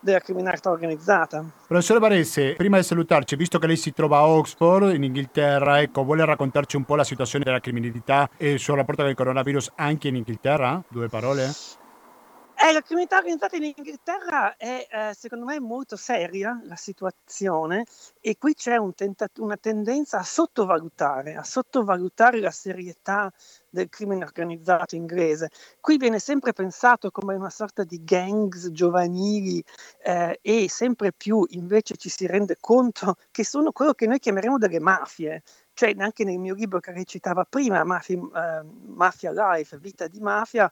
D: della criminalità organizzata.
A: Professore Varese, prima di salutarci, visto che lei si trova a Oxford, in Inghilterra, ecco, vuole raccontarci un po' la situazione della criminalità e il suo rapporto con il coronavirus anche in Inghilterra? Due parole?
D: Eh, la criminalità organizzata in Inghilterra è eh, secondo me molto seria la situazione e qui c'è un tentat- una tendenza a sottovalutare, a sottovalutare la serietà del crimine organizzato inglese. Qui viene sempre pensato come una sorta di gangs giovanili eh, e sempre più invece ci si rende conto che sono quello che noi chiameremo delle mafie. Cioè, anche nel mio libro che recitava prima, Mafia, eh, Mafia Life, Vita di Mafia,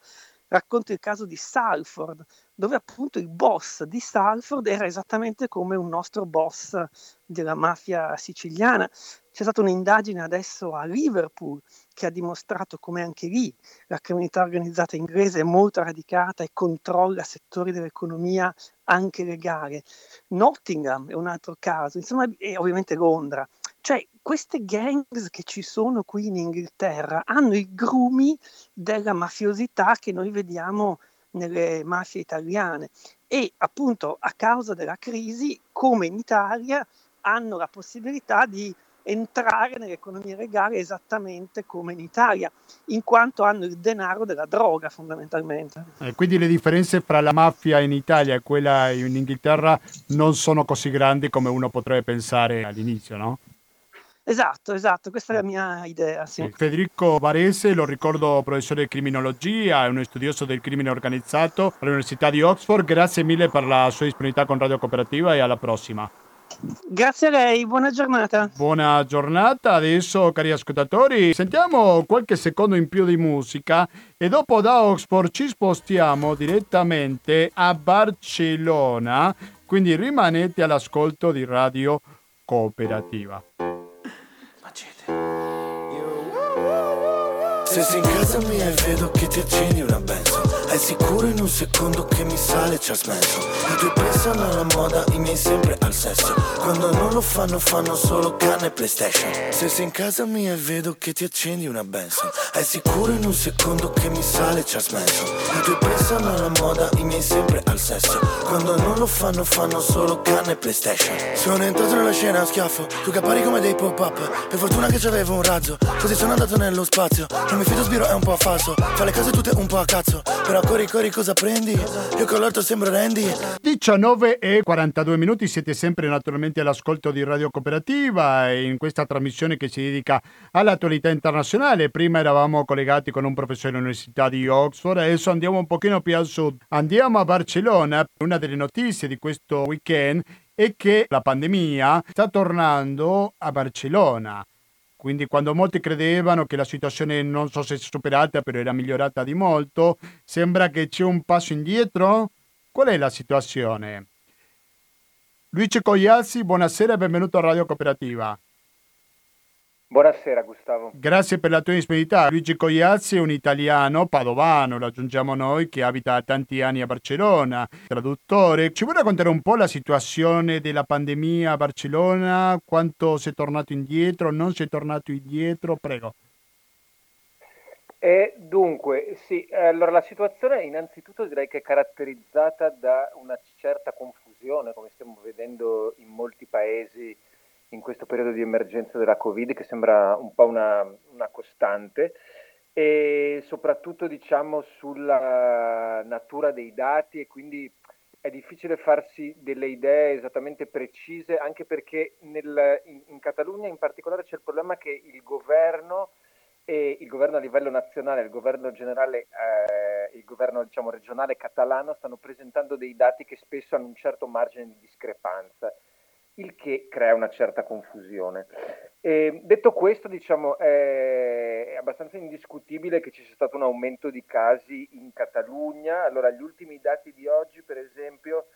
D: racconta il caso di Salford, dove appunto il boss di Salford era esattamente come un nostro boss della mafia siciliana. C'è stata un'indagine adesso a Liverpool che ha dimostrato come anche lì la criminalità organizzata inglese è molto radicata e controlla settori dell'economia anche legale. Nottingham è un altro caso, insomma, e ovviamente Londra. Cioè, queste gangs che ci sono qui in Inghilterra hanno i grumi della mafiosità che noi vediamo nelle mafie italiane e appunto a causa della crisi, come in Italia, hanno la possibilità di entrare nell'economia legale esattamente come in Italia, in quanto hanno il denaro della droga fondamentalmente.
A: Eh, quindi le differenze fra la mafia in Italia e quella in Inghilterra non sono così grandi come uno potrebbe pensare all'inizio, no?
D: Esatto, esatto, questa è la mia idea. Sì.
A: Federico Varese, lo ricordo professore di criminologia, è uno studioso del crimine organizzato all'Università di Oxford. Grazie mille per la sua disponibilità con Radio Cooperativa e alla prossima.
D: Grazie a lei, buona giornata.
A: Buona giornata, adesso cari ascoltatori sentiamo qualche secondo in più di musica e dopo da Oxford ci spostiamo direttamente a Barcellona, quindi rimanete all'ascolto di Radio Cooperativa.
E: Se sei in casa mia e vedo che ti accendi una benzo È sicuro in un secondo che mi sale ci ha smesso. I tuoi pensano alla moda, i miei sempre al sesso. Quando non lo fanno fanno solo canne e playstation. Se sei in casa mia e vedo che ti accendi una benzo È sicuro in un secondo che mi sale ci ha smesso. I tuoi pensano alla moda, i miei sempre al sesso. Quando non lo fanno fanno solo canne e playstation. Sono entrato nella scena a schiaffo. Tu che appari come dei pop-up. Per fortuna che c'avevo un razzo. Così sono andato nello spazio. Non mi fido sbiro è un po' falso. Fa le cose tutte un po' a cazzo. Però corri corri cosa prendi? Io con l'orto sembro Randy.
A: 19 e 42 minuti siete sempre naturalmente all'ascolto di Radio Cooperativa in questa trasmissione che si dedica all'attualità internazionale. Prima eravamo collegati con un professore dell'Università di Oxford adesso andiamo un pochino più al sud. Andiamo a Barcellona. Una delle notizie di questo weekend è che la pandemia sta tornando a Barcellona quindi quando molti credevano che la situazione non fosse superata, però era migliorata di molto, sembra che c'è un passo indietro. Qual è la situazione? Luigi Cogliazzi, buonasera e benvenuto a Radio Cooperativa.
F: Buonasera Gustavo.
A: Grazie per la tua disponibilità. Luigi Cogliazzi è un italiano padovano, lo aggiungiamo noi, che abita tanti anni a Barcellona, traduttore. Ci vuoi raccontare un po' la situazione della pandemia a Barcellona? Quanto si è tornato indietro? Non si è tornato indietro? Prego.
F: E dunque, sì, allora la situazione innanzitutto direi che è caratterizzata da una certa confusione, come stiamo vedendo in molti paesi in questo periodo di emergenza della Covid che sembra un po' una, una costante e soprattutto diciamo sulla natura dei dati e quindi è difficile farsi delle idee esattamente precise anche perché nel, in, in, Catalogna in particolare c'è il problema che il governo e il governo a livello nazionale, il governo generale, eh, il governo diciamo, regionale catalano stanno presentando dei dati che spesso hanno un certo margine di discrepanza il che crea una certa confusione. E detto questo, diciamo, è abbastanza indiscutibile che ci sia stato un aumento di casi in Catalogna. Allora, gli ultimi dati di oggi, per esempio,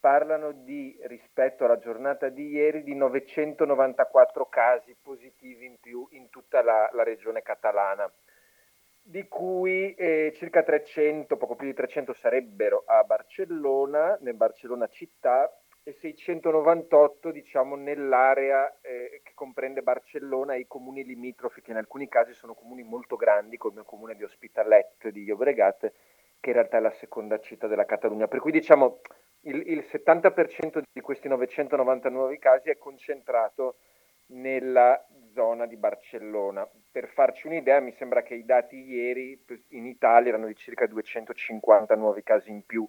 F: parlano di, rispetto alla giornata di ieri, di 994 casi positivi in più in tutta la, la regione catalana, di cui eh, circa 300, poco più di 300 sarebbero a Barcellona, nel Barcellona città, e 698 diciamo, nell'area eh, che comprende Barcellona e i comuni limitrofi, che in alcuni casi sono comuni molto grandi, come il comune di Hospitalet di Llobregat, che in realtà è la seconda città della Catalogna. Per cui diciamo il, il 70% di questi 999 casi è concentrato nella zona di Barcellona. Per farci un'idea, mi sembra che i dati ieri in Italia erano di circa 250 nuovi casi in più,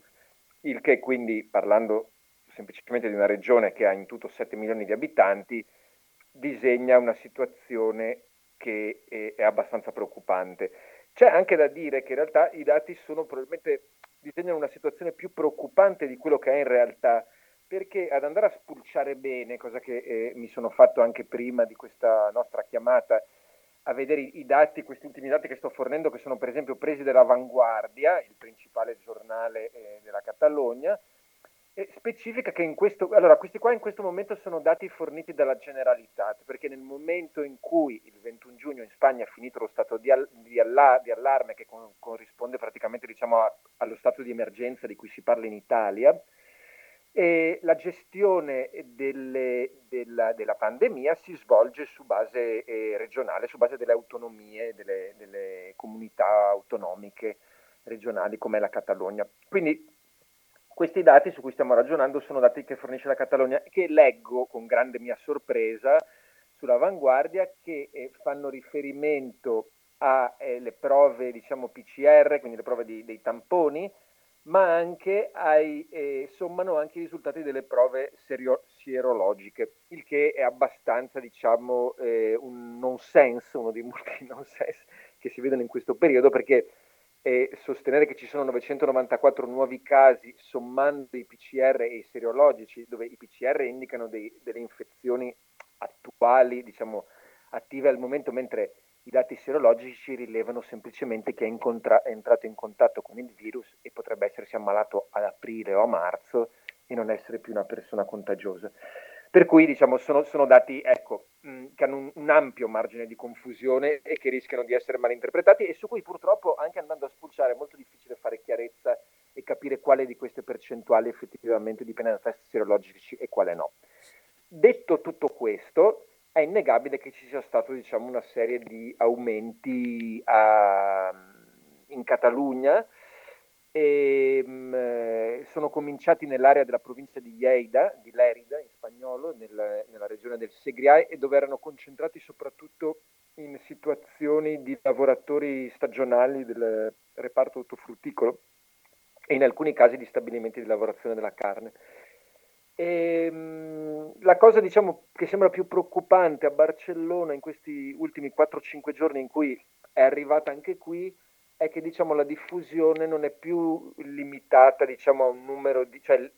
F: il che quindi, parlando semplicemente di una regione che ha in tutto 7 milioni di abitanti, disegna una situazione che è, è abbastanza preoccupante. C'è anche da dire che in realtà i dati sono probabilmente disegnano una situazione più preoccupante di quello che è in realtà, perché ad andare a spulciare bene, cosa che eh, mi sono fatto anche prima di questa nostra chiamata, a vedere i, dati, questi ultimi dati che sto fornendo, che sono per esempio presi dall'Avanguardia, il principale giornale eh, della Catalogna, e specifica che in questo, allora questi qua in questo momento sono dati forniti dalla Generalitat, perché nel momento in cui il 21 giugno in Spagna è finito lo stato di, al, di, alla, di allarme che con, corrisponde praticamente diciamo, a, allo stato di emergenza di cui si parla in Italia, e la gestione delle, della, della, pandemia si svolge su base eh, regionale, su base delle autonomie, delle, delle comunità autonomiche regionali come la Catalogna. Quindi questi dati su cui stiamo ragionando sono dati che fornisce la Catalogna, che leggo con grande mia sorpresa sull'avanguardia, che eh, fanno riferimento alle eh, prove diciamo, PCR, quindi le prove di, dei tamponi, ma anche ai, eh, sommano anche i risultati delle prove serio- sierologiche, il che è abbastanza diciamo, eh, un nonsense, uno dei molti nonsense che si vedono in questo periodo, perché e sostenere che ci sono 994 nuovi casi sommando i PCR e i seriologici, dove i PCR indicano dei, delle infezioni attuali, diciamo attive al momento, mentre i dati serologici rilevano semplicemente che è, incontra- è entrato in contatto con il virus e potrebbe essersi ammalato ad aprile o a marzo e non essere più una persona contagiosa. Per cui diciamo, sono, sono dati ecco, mh, che hanno un, un, ampio margine di confusione e che rischiano di essere malinterpretati e su cui purtroppo anche andando a spulciare è molto difficile fare chiarezza e capire quale di queste percentuali effettivamente dipende da test serologici e quale no. Detto tutto questo, è innegabile che ci sia stato diciamo, una serie di aumenti a, in Catalogna e, mh, mm, sono cominciati nell'area della provincia di Lleida, di Lerida in spagnolo, nel, nella regione del Segrià e dove erano concentrati soprattutto in situazioni di lavoratori stagionali del reparto ortofrutticolo e in alcuni casi di stabilimenti di lavorazione della carne. E, mh, mm, la cosa diciamo, che sembra più preoccupante a Barcellona in questi ultimi 4-5 giorni in cui è arrivata anche qui è che diciamo, la diffusione non è più limitata diciamo, a un numero di... cioè il,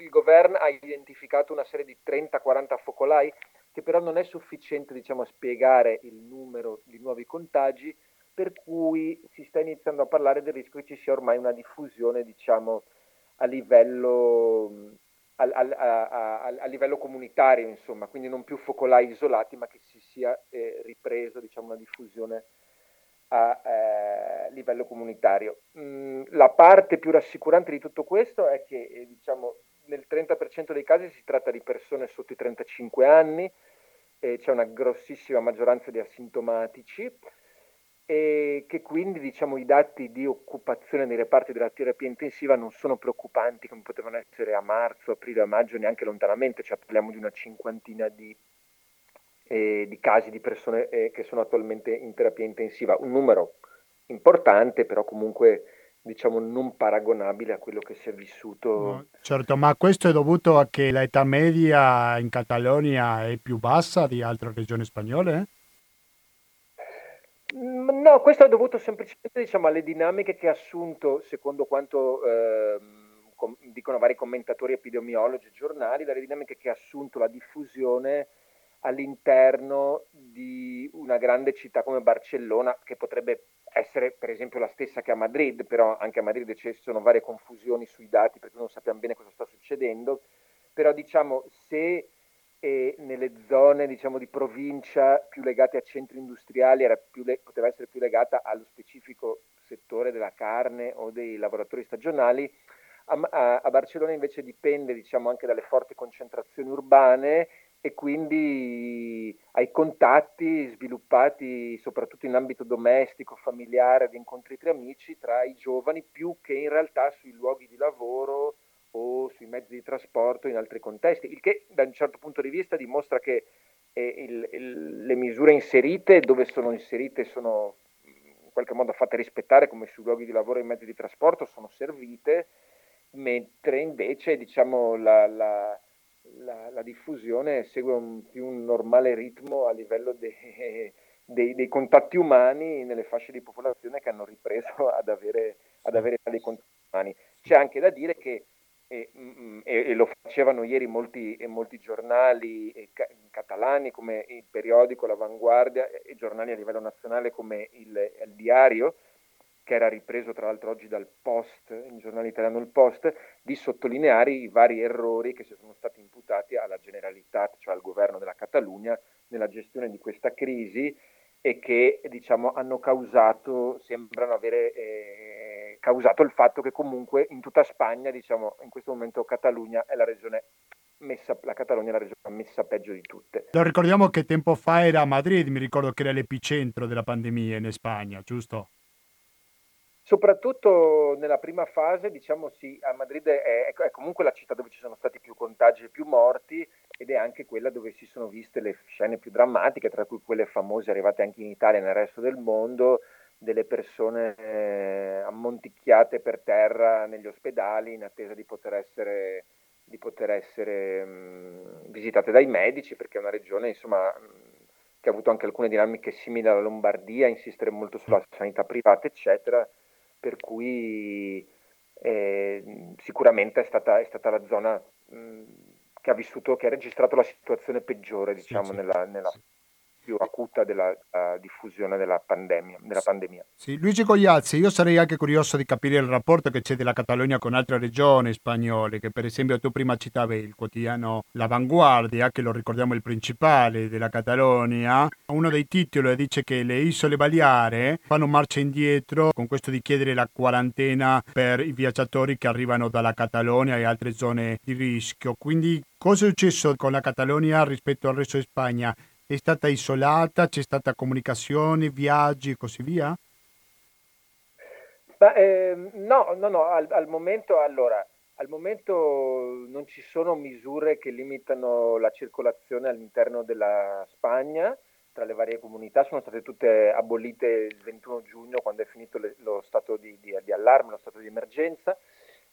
F: il, governo ha identificato una serie di 30-40 focolai che però non è sufficiente diciamo, a spiegare il numero di nuovi contagi, per cui si sta iniziando a parlare del rischio che ci sia ormai una diffusione diciamo, a livello a, a, a, a, livello comunitario, insomma, quindi non più focolai isolati, ma che si sia eh, ripreso diciamo, una diffusione a eh, livello comunitario. Mm, la parte più rassicurante di tutto questo è che eh, diciamo, nel 30% dei casi si tratta di persone sotto i 35 anni, c'è una grossissima maggioranza di asintomatici e che quindi diciamo, i dati di occupazione nei reparti della terapia intensiva non sono preoccupanti come potevano essere a marzo, aprile, maggio, neanche lontanamente, cioè parliamo di una cinquantina di, eh, di casi di persone eh, che sono attualmente in terapia intensiva, un numero importante però comunque diciamo non paragonabile a quello che si è vissuto. No,
A: certo, ma questo è dovuto a che l'età media in Catalogna è più bassa di altre regioni spagnole?
F: Mm, no, questo è dovuto semplicemente diciamo, alle dinamiche che ha assunto, secondo quanto eh, com- dicono vari commentatori epidemiologi e giornali, dalle dinamiche che ha assunto la diffusione all'interno di una grande città come Barcellona, che potrebbe essere per esempio la stessa che a Madrid, però anche a Madrid ci sono varie confusioni sui dati perché non sappiamo bene cosa sta succedendo, però diciamo se e nelle zone diciamo, di provincia più legate a centri industriali le- poteva essere più legata allo specifico settore della carne o dei lavoratori stagionali. A, a Barcellona invece dipende diciamo, anche dalle forti concentrazioni urbane e quindi ai contatti sviluppati soprattutto in ambito domestico, familiare, di incontri tra amici tra i giovani più che in realtà sui luoghi di lavoro o sui mezzi di trasporto in altri contesti, il che da un certo punto di vista dimostra che eh, il, il, le misure inserite, dove sono inserite, sono in qualche modo fatte rispettare come sui luoghi di lavoro e i mezzi di trasporto, sono servite, mentre invece diciamo, la, la, la, la diffusione segue un più un normale ritmo a livello de, dei, dei, contatti umani nelle fasce di popolazione che hanno ripreso ad avere, ad avere dei contatti umani. C'è anche da dire che e, mm, e, lo facevano ieri molti, molti giornali catalani come il periodico L'Avanguardia e giornali a livello nazionale come il, il, Diario, che era ripreso tra l'altro oggi dal Post, il giornale italiano Il Post, di sottolineare i vari errori che si sono stati imputati alla Generalitat, cioè al governo della Catalogna, nella gestione di questa crisi e che diciamo, hanno causato, sembrano avere eh, causato il fatto che comunque in tutta Spagna, diciamo, in questo momento Catalogna è la regione messa, la Catalogna è la regione messa peggio di tutte.
A: Lo ricordiamo che tempo fa era Madrid, mi ricordo che era l'epicentro della pandemia in Spagna, giusto?
F: Soprattutto nella prima fase, diciamo sì, a Madrid è, è, comunque la città dove ci sono stati più contagi e più morti ed è anche quella dove si sono viste le scene più drammatiche, tra cui quelle famose arrivate anche in Italia e nel resto del mondo, delle persone eh, ammonticchiate per terra negli ospedali in attesa di poter essere, di poter essere mh, visitate dai medici, perché è una regione insomma, mh, che ha avuto anche alcune dinamiche simili alla Lombardia, insistere molto sulla sanità privata, eccetera per cui eh, sicuramente è stata, è stata, la zona mh, che ha vissuto, che ha registrato la situazione peggiore, diciamo, sì, sì. nella, nella sì più acuta della diffusione della pandemia. Della pandemia.
A: Sì, Luigi Gogliazzi, io sarei anche curioso di capire il rapporto che c'è della Catalogna con altre regioni spagnole, che per esempio tu prima citavi il quotidiano La Vanguardia, che lo ricordiamo il principale della Catalogna. Uno dei titoli dice che le isole Baleari fanno marcia indietro con questo di chiedere la quarantena per i viaggiatori che arrivano dalla Catalogna e altre zone di rischio. Quindi cosa è successo con la Catalogna rispetto al resto di Spagna? È stata isolata? C'è stata comunicazione, viaggi e così via?
F: Ma, eh, no, no, no, al, al, momento, allora, al momento non ci sono misure che limitano la circolazione all'interno della Spagna tra le varie comunità, sono state tutte abolite il 21 giugno quando è finito le, lo stato di, di, di, allarme, lo stato di emergenza.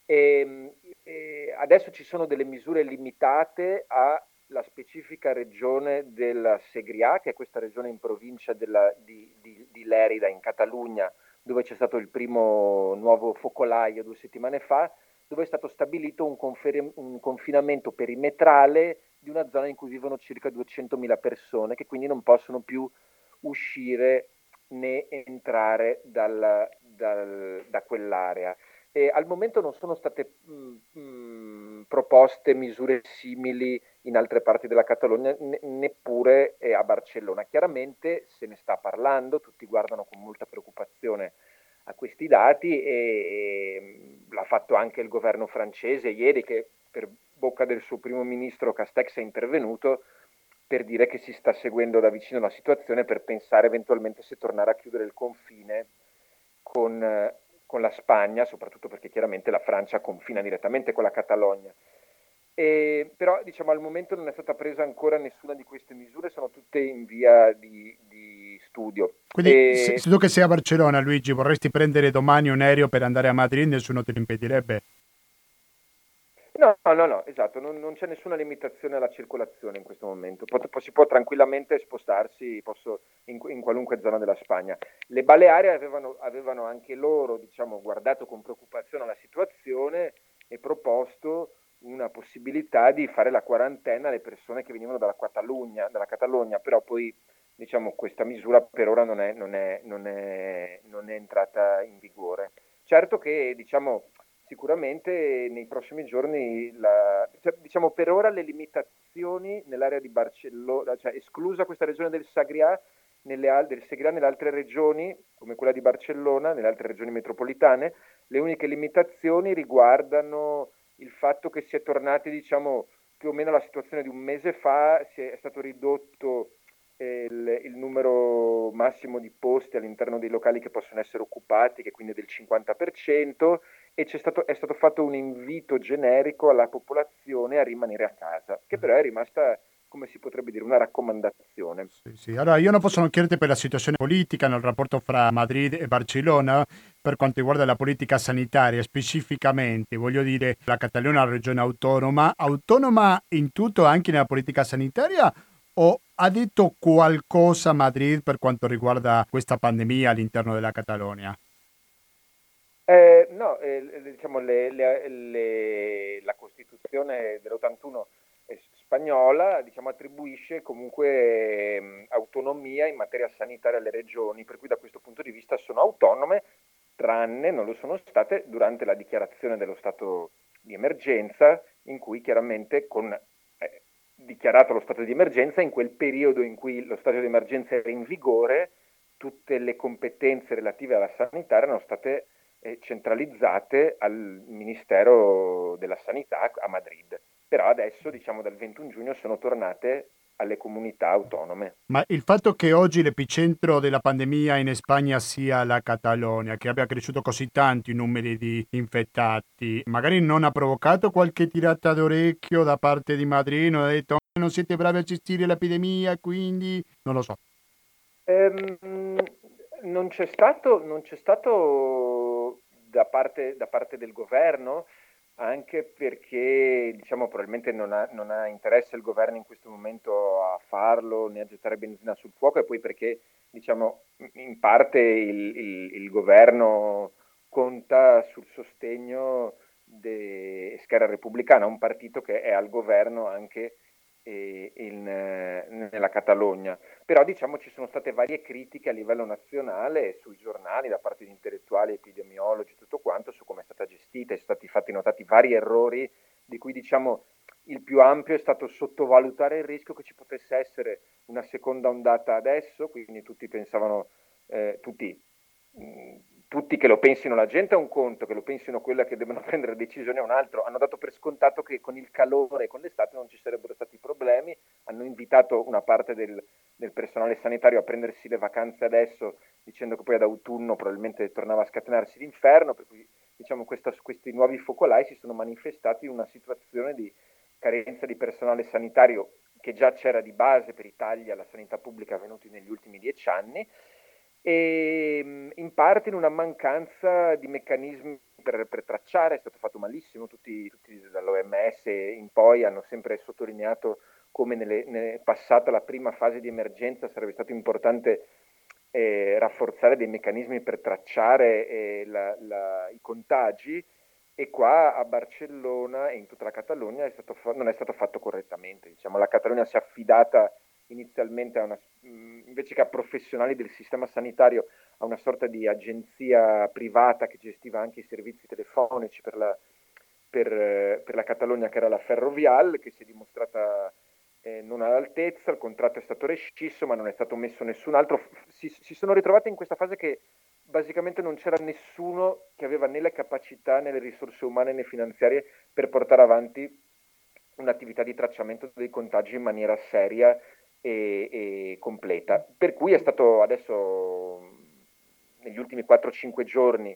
F: E, ehm, e adesso ci sono delle misure limitate a la specifica regione della Segrià, che è questa regione in provincia della, di, di, di Lerida, in Catalogna, dove c'è stato il primo nuovo focolaio due settimane fa, dove è stato stabilito un, confer- un, confinamento perimetrale di una zona in cui vivono circa 200.000 persone, che quindi non possono più uscire né entrare dal, dal, da quell'area. E al momento non sono state mh, mh, proposte misure simili in altre parti della Catalogna, ne- neppure eh, a Barcellona. Chiaramente se ne sta parlando, tutti guardano con molta preoccupazione a questi dati e, e l'ha fatto anche il governo francese ieri che per bocca del suo primo ministro Castex è intervenuto per dire che si sta seguendo da vicino la situazione per pensare eventualmente se tornare a chiudere il confine con, con la Spagna, soprattutto perché chiaramente la Francia confina direttamente con la Catalogna. E, però diciamo al momento non è stata presa ancora nessuna di queste misure, sono tutte in via di, di studio.
A: Quindi e... se, se tu che sei a Barcellona Luigi vorresti prendere domani un aereo per andare a Madrid, nessuno te lo impedirebbe?
F: No, no, no, esatto, non, non, c'è nessuna limitazione alla circolazione in questo momento, Pot- si può tranquillamente spostarsi posso, in, in, qualunque zona della Spagna. Le Baleari avevano, avevano anche loro diciamo, guardato con preoccupazione alla situazione e proposto una possibilità di fare la quarantena alle persone che venivano dalla Catalogna, dalla Catalogna però poi diciamo, questa misura per ora non è, non è, non è, non è entrata in vigore. Certo che diciamo, sicuramente nei prossimi giorni, la, cioè, diciamo per ora le limitazioni nell'area di Barcellona, cioè esclusa questa regione del Sagrià, nelle, del Segrià nelle altre regioni, come quella di Barcellona, nelle altre regioni metropolitane, le uniche limitazioni riguardano il fatto che si è tornati, diciamo, più o meno alla situazione di un mese fa, è stato ridotto il, il, numero massimo di posti all'interno dei locali che possono essere occupati, che quindi è del 50%, e stato, è stato fatto un invito generico alla popolazione a rimanere a casa, che però è rimasta come si potrebbe dire, una raccomandazione.
A: Sì, sì. Allora, io non posso non chiederti per la situazione politica nel rapporto fra Madrid e Barcellona per quanto riguarda la politica sanitaria, specificamente, voglio dire, la Catalogna è una regione autonoma, autonoma in tutto anche nella politica sanitaria o ha detto qualcosa Madrid per quanto riguarda questa pandemia all'interno della Catalogna?
F: Eh, no, eh, diciamo le, le, le, la Costituzione dell'81 spagnola diciamo, attribuisce comunque eh, autonomia in materia sanitaria alle regioni, per cui da questo punto di vista sono autonome, tranne non lo sono state durante la dichiarazione dello stato di emergenza, in cui chiaramente con dichiarato lo stato di emergenza, in quel periodo in cui lo stato di emergenza era in vigore, tutte le competenze relative alla sanità erano state eh, centralizzate al Ministero della Sanità a Madrid. Però adesso, diciamo dal 21 giugno, sono tornate alle comunità autonome.
A: Ma il fatto che oggi l'epicentro della pandemia in Spagna sia la Catalogna, che abbia cresciuto così tanto i numeri di infettati, magari non ha provocato qualche tirata d'orecchio da parte di Madrid, non ha detto non siete bravi a gestire l'epidemia, quindi non lo so.
F: Ehm, non c'è stato, non c'è stato da, parte, da parte del governo anche perché diciamo, probabilmente non ha, non ha, interesse il governo in questo momento a farlo né a gettare benzina sul fuoco e poi perché diciamo, in parte il, il, il governo conta sul sostegno di Scherra Repubblicana, un partito che è al governo anche in, nella Catalogna. Però diciamo ci sono state varie critiche a livello nazionale sui giornali da parte di intellettuali, epidemiologi, tutto quanto su come è stata gestita, sono stati fatti notati vari errori di cui diciamo il più ampio è stato sottovalutare il rischio che ci potesse essere una seconda ondata adesso, quindi tutti pensavano, eh, tutti, mh, tutti che lo pensino la gente è un conto, che lo pensino quella che devono prendere decisioni è un altro, hanno dato per scontato che con il calore e con l'estate non ci sarebbero stati problemi, hanno invitato una parte del, del personale sanitario a prendersi le vacanze adesso dicendo che poi ad autunno probabilmente tornava a scatenarsi l'inferno, per cui diciamo, questa, questi nuovi focolai si sono manifestati in una situazione di carenza di personale sanitario che già c'era di base per i tagli alla sanità pubblica avvenuti negli ultimi dieci anni e mm, in parte in una mancanza di meccanismi per, per tracciare, è stato fatto malissimo, tutti, tutti dall'OMS in poi hanno sempre sottolineato come nelle, nelle, passata la prima fase di emergenza sarebbe stato importante eh, rafforzare dei meccanismi per tracciare eh, la, la, i contagi e qua a Barcellona e in tutta la Catalogna è fa- non è stato fatto correttamente. Diciamo, la Catalogna si è affidata inizialmente una, invece che a professionali del sistema sanitario a una sorta di agenzia privata che gestiva anche i servizi telefonici per la, per, per la Catalogna che era la Ferrovial, che si è dimostrata eh, non all'altezza, il contratto è stato rescisso ma non è stato messo nessun altro. Si, si sono ritrovati in questa fase che basicamente non c'era nessuno che aveva né le capacità né le risorse umane né finanziarie per portare avanti un'attività di tracciamento dei contagi in maniera seria e, e completa. Per cui è stato adesso, negli ultimi 4-5 giorni,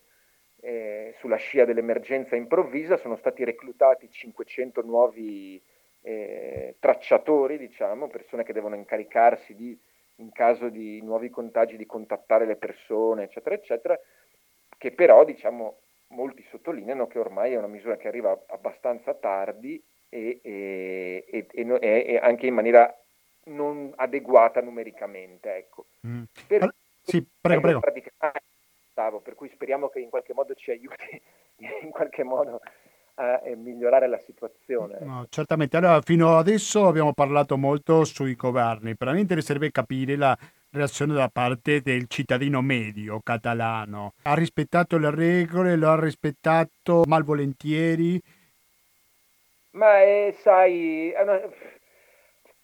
F: eh, sulla scia dell'emergenza improvvisa, sono stati reclutati 500 nuovi eh, tracciatori, diciamo, persone che devono incaricarsi di, in caso di nuovi contagi, di contattare le persone, eccetera, eccetera, che però, diciamo, molti sottolineano che ormai è una misura che arriva abbastanza tardi e, e, e, e anche in maniera non adeguata numericamente. Ecco.
A: Mm. Per, sì, prego, prego.
F: Per cui speriamo che in qualche modo ci aiuti in qualche modo a migliorare la situazione.
A: No, certamente. Allora, fino adesso abbiamo parlato molto sui governi, però mi interesserebbe capire la reazione da parte del cittadino medio catalano. Ha rispettato le regole, lo ha rispettato malvolentieri?
F: Ma eh, sai, è, una...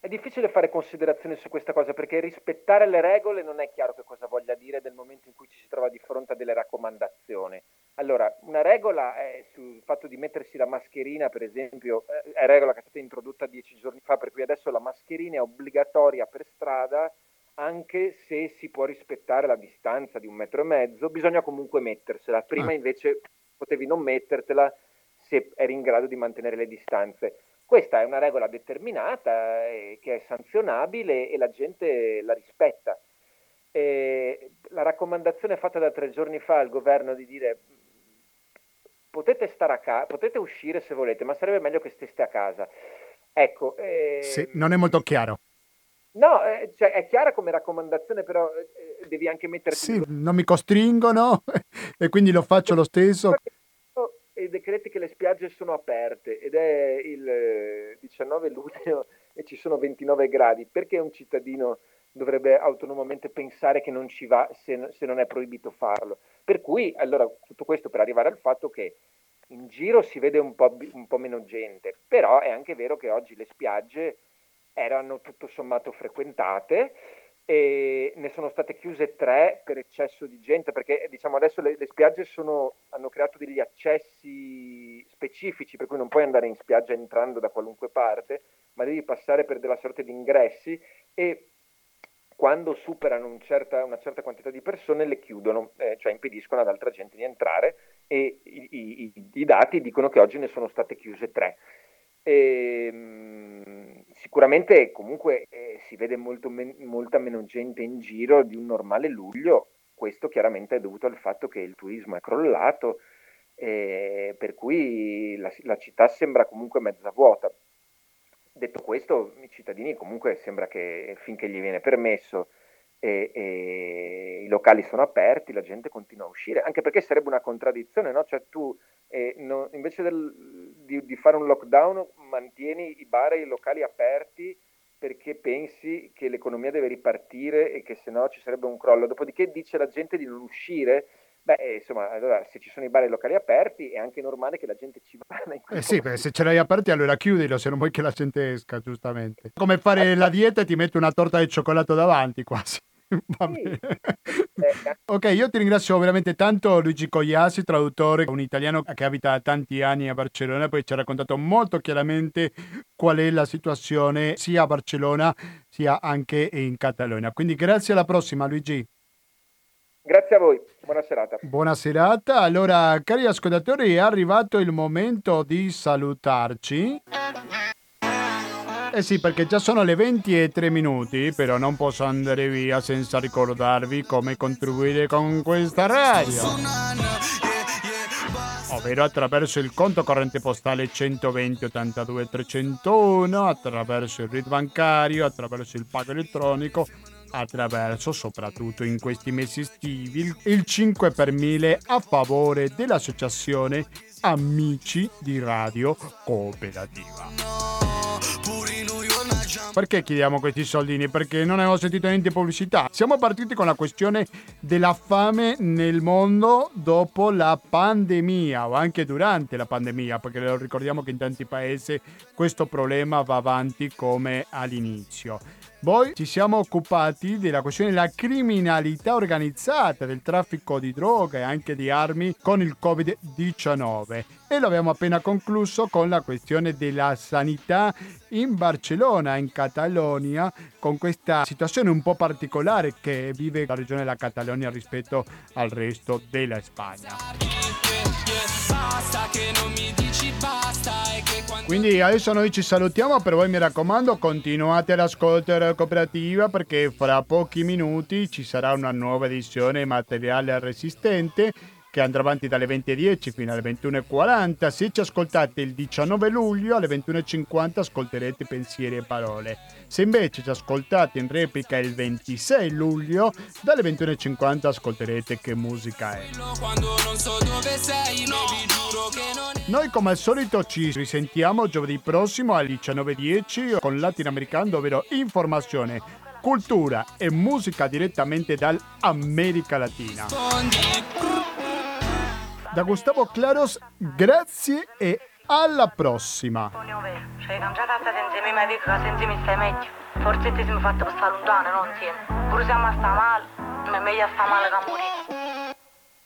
F: è, difficile fare considerazioni su questa cosa perché rispettare le regole non è chiaro che cosa voglia dire nel momento in cui ci si trova di fronte a delle raccomandazioni. Allora, una regola è sul fatto di mettersi la mascherina, per esempio, eh, è regola che è stata introdotta dieci giorni fa, per cui adesso la mascherina è obbligatoria per strada anche se si può rispettare la distanza di un metro e mezzo, bisogna comunque mettersela. Prima ah. invece potevi non mettertela se eri in grado di mantenere le distanze. Questa è una regola determinata eh, che è sanzionabile e la gente la rispetta. E la raccomandazione fatta da tre giorni fa al governo di dire potete stare a casa, potete uscire se volete, ma sarebbe meglio che steste a casa. Ecco,
A: eh... sì, non è molto chiaro.
F: No, eh, cioè, è chiara come raccomandazione, però eh, devi anche metterti...
A: Sì, non mi costringono e quindi lo faccio lo stesso
F: i decreti che le spiagge sono aperte ed è il 19 eh, luglio e ci sono 29 gradi, perché un cittadino dovrebbe autonomamente pensare che non ci va se, se non è proibito farlo? Per cui, allora, tutto questo per arrivare al fatto che in giro si vede un po', un po' meno gente, però è anche vero che oggi le spiagge erano tutto sommato frequentate e ne sono state chiuse tre per eccesso di gente, perché diciamo adesso le, le spiagge sono, hanno creato degli accessi specifici, per cui non puoi andare in spiaggia entrando da qualunque parte, ma devi passare per della sorta di ingressi e quando superano un certa, una certa quantità di persone le chiudono, eh, cioè impediscono ad altra gente di entrare e i, i, i dati dicono che oggi ne sono state chiuse tre. E, ehm, sicuramente comunque eh, si vede men- molta meno gente in giro di un normale luglio, questo chiaramente è dovuto al fatto che il turismo è crollato, eh, per cui la, la, città sembra comunque mezza vuota. Detto questo, i cittadini comunque sembra che finché gli viene permesso e, e i locali sono aperti, la gente continua a uscire, anche perché sarebbe una contraddizione, no? Cioè tu eh, no, invece del, di, di, fare un lockdown mantieni i bar e i locali aperti perché pensi che l'economia deve ripartire e che se no ci sarebbe un crollo. Dopodiché dice la gente di non uscire. Beh, eh, insomma, allora se ci sono i bar e i locali aperti è anche normale che la gente ci vada.
A: Eh sì, beh, se ce l'hai aperti allora chiudilo, se non vuoi che la gente esca, giustamente. Come fare la dieta e ti metti una torta di cioccolato davanti quasi. Ok, io ti ringrazio veramente tanto Luigi Cogliasi, traduttore, un italiano che abita da tanti anni a Barcellona, poi ci ha raccontato molto chiaramente qual è la situazione sia a Barcellona sia anche in Catalogna. Quindi grazie alla prossima Luigi.
F: Grazie a voi, buona serata.
A: Buona serata. Allora, cari ascoltatori, è arrivato il momento di salutarci. Eh sì, perché già sono le 20 e 3 minuti, però non posso andare via senza ricordarvi come contribuire con questa radio. Ovvero attraverso il conto corrente postale 120 82 301, attraverso il RID bancario, attraverso il pago elettronico, attraverso, soprattutto in questi mesi estivi, il 5 per 1000 a favore dell'associazione Amici di Radio Cooperativa. Perché chiediamo questi soldini? Perché non avevo sentito niente di pubblicità. Siamo partiti con la questione della fame nel mondo dopo la pandemia o anche durante la pandemia, perché ricordiamo che in tanti paesi questo problema va avanti come all'inizio. Poi ci siamo occupati della questione della criminalità organizzata, del traffico di droga e anche di armi con il Covid-19 e lo abbiamo appena concluso con la questione della sanità in Barcellona, in Catalogna, con questa situazione un po' particolare che vive la regione della Catalogna rispetto al resto della Spagna. Basta che non mi dici basta quindi adesso noi ci salutiamo, per voi mi raccomando continuate ad ascoltare Cooperativa perché fra pochi minuti ci sarà una nuova edizione materiale resistente che andrà avanti dalle 20.10 fino alle 21.40. Se ci ascoltate il 19 luglio alle 21.50 ascolterete pensieri e parole. Se invece ci ascoltate in replica il 26 luglio dalle 21.50 ascolterete che musica è. Noi come al solito ci risentiamo giovedì prossimo alle 19.10 con Latinoamericano, ovvero informazione, cultura e musica direttamente dall'America Latina. Da Gustavo Claros, grazie e alla prossima.
G: Forse ti siamo fatto per lontano, non insieme. Pure siamo a sta male, ma è meglio sta male che morire.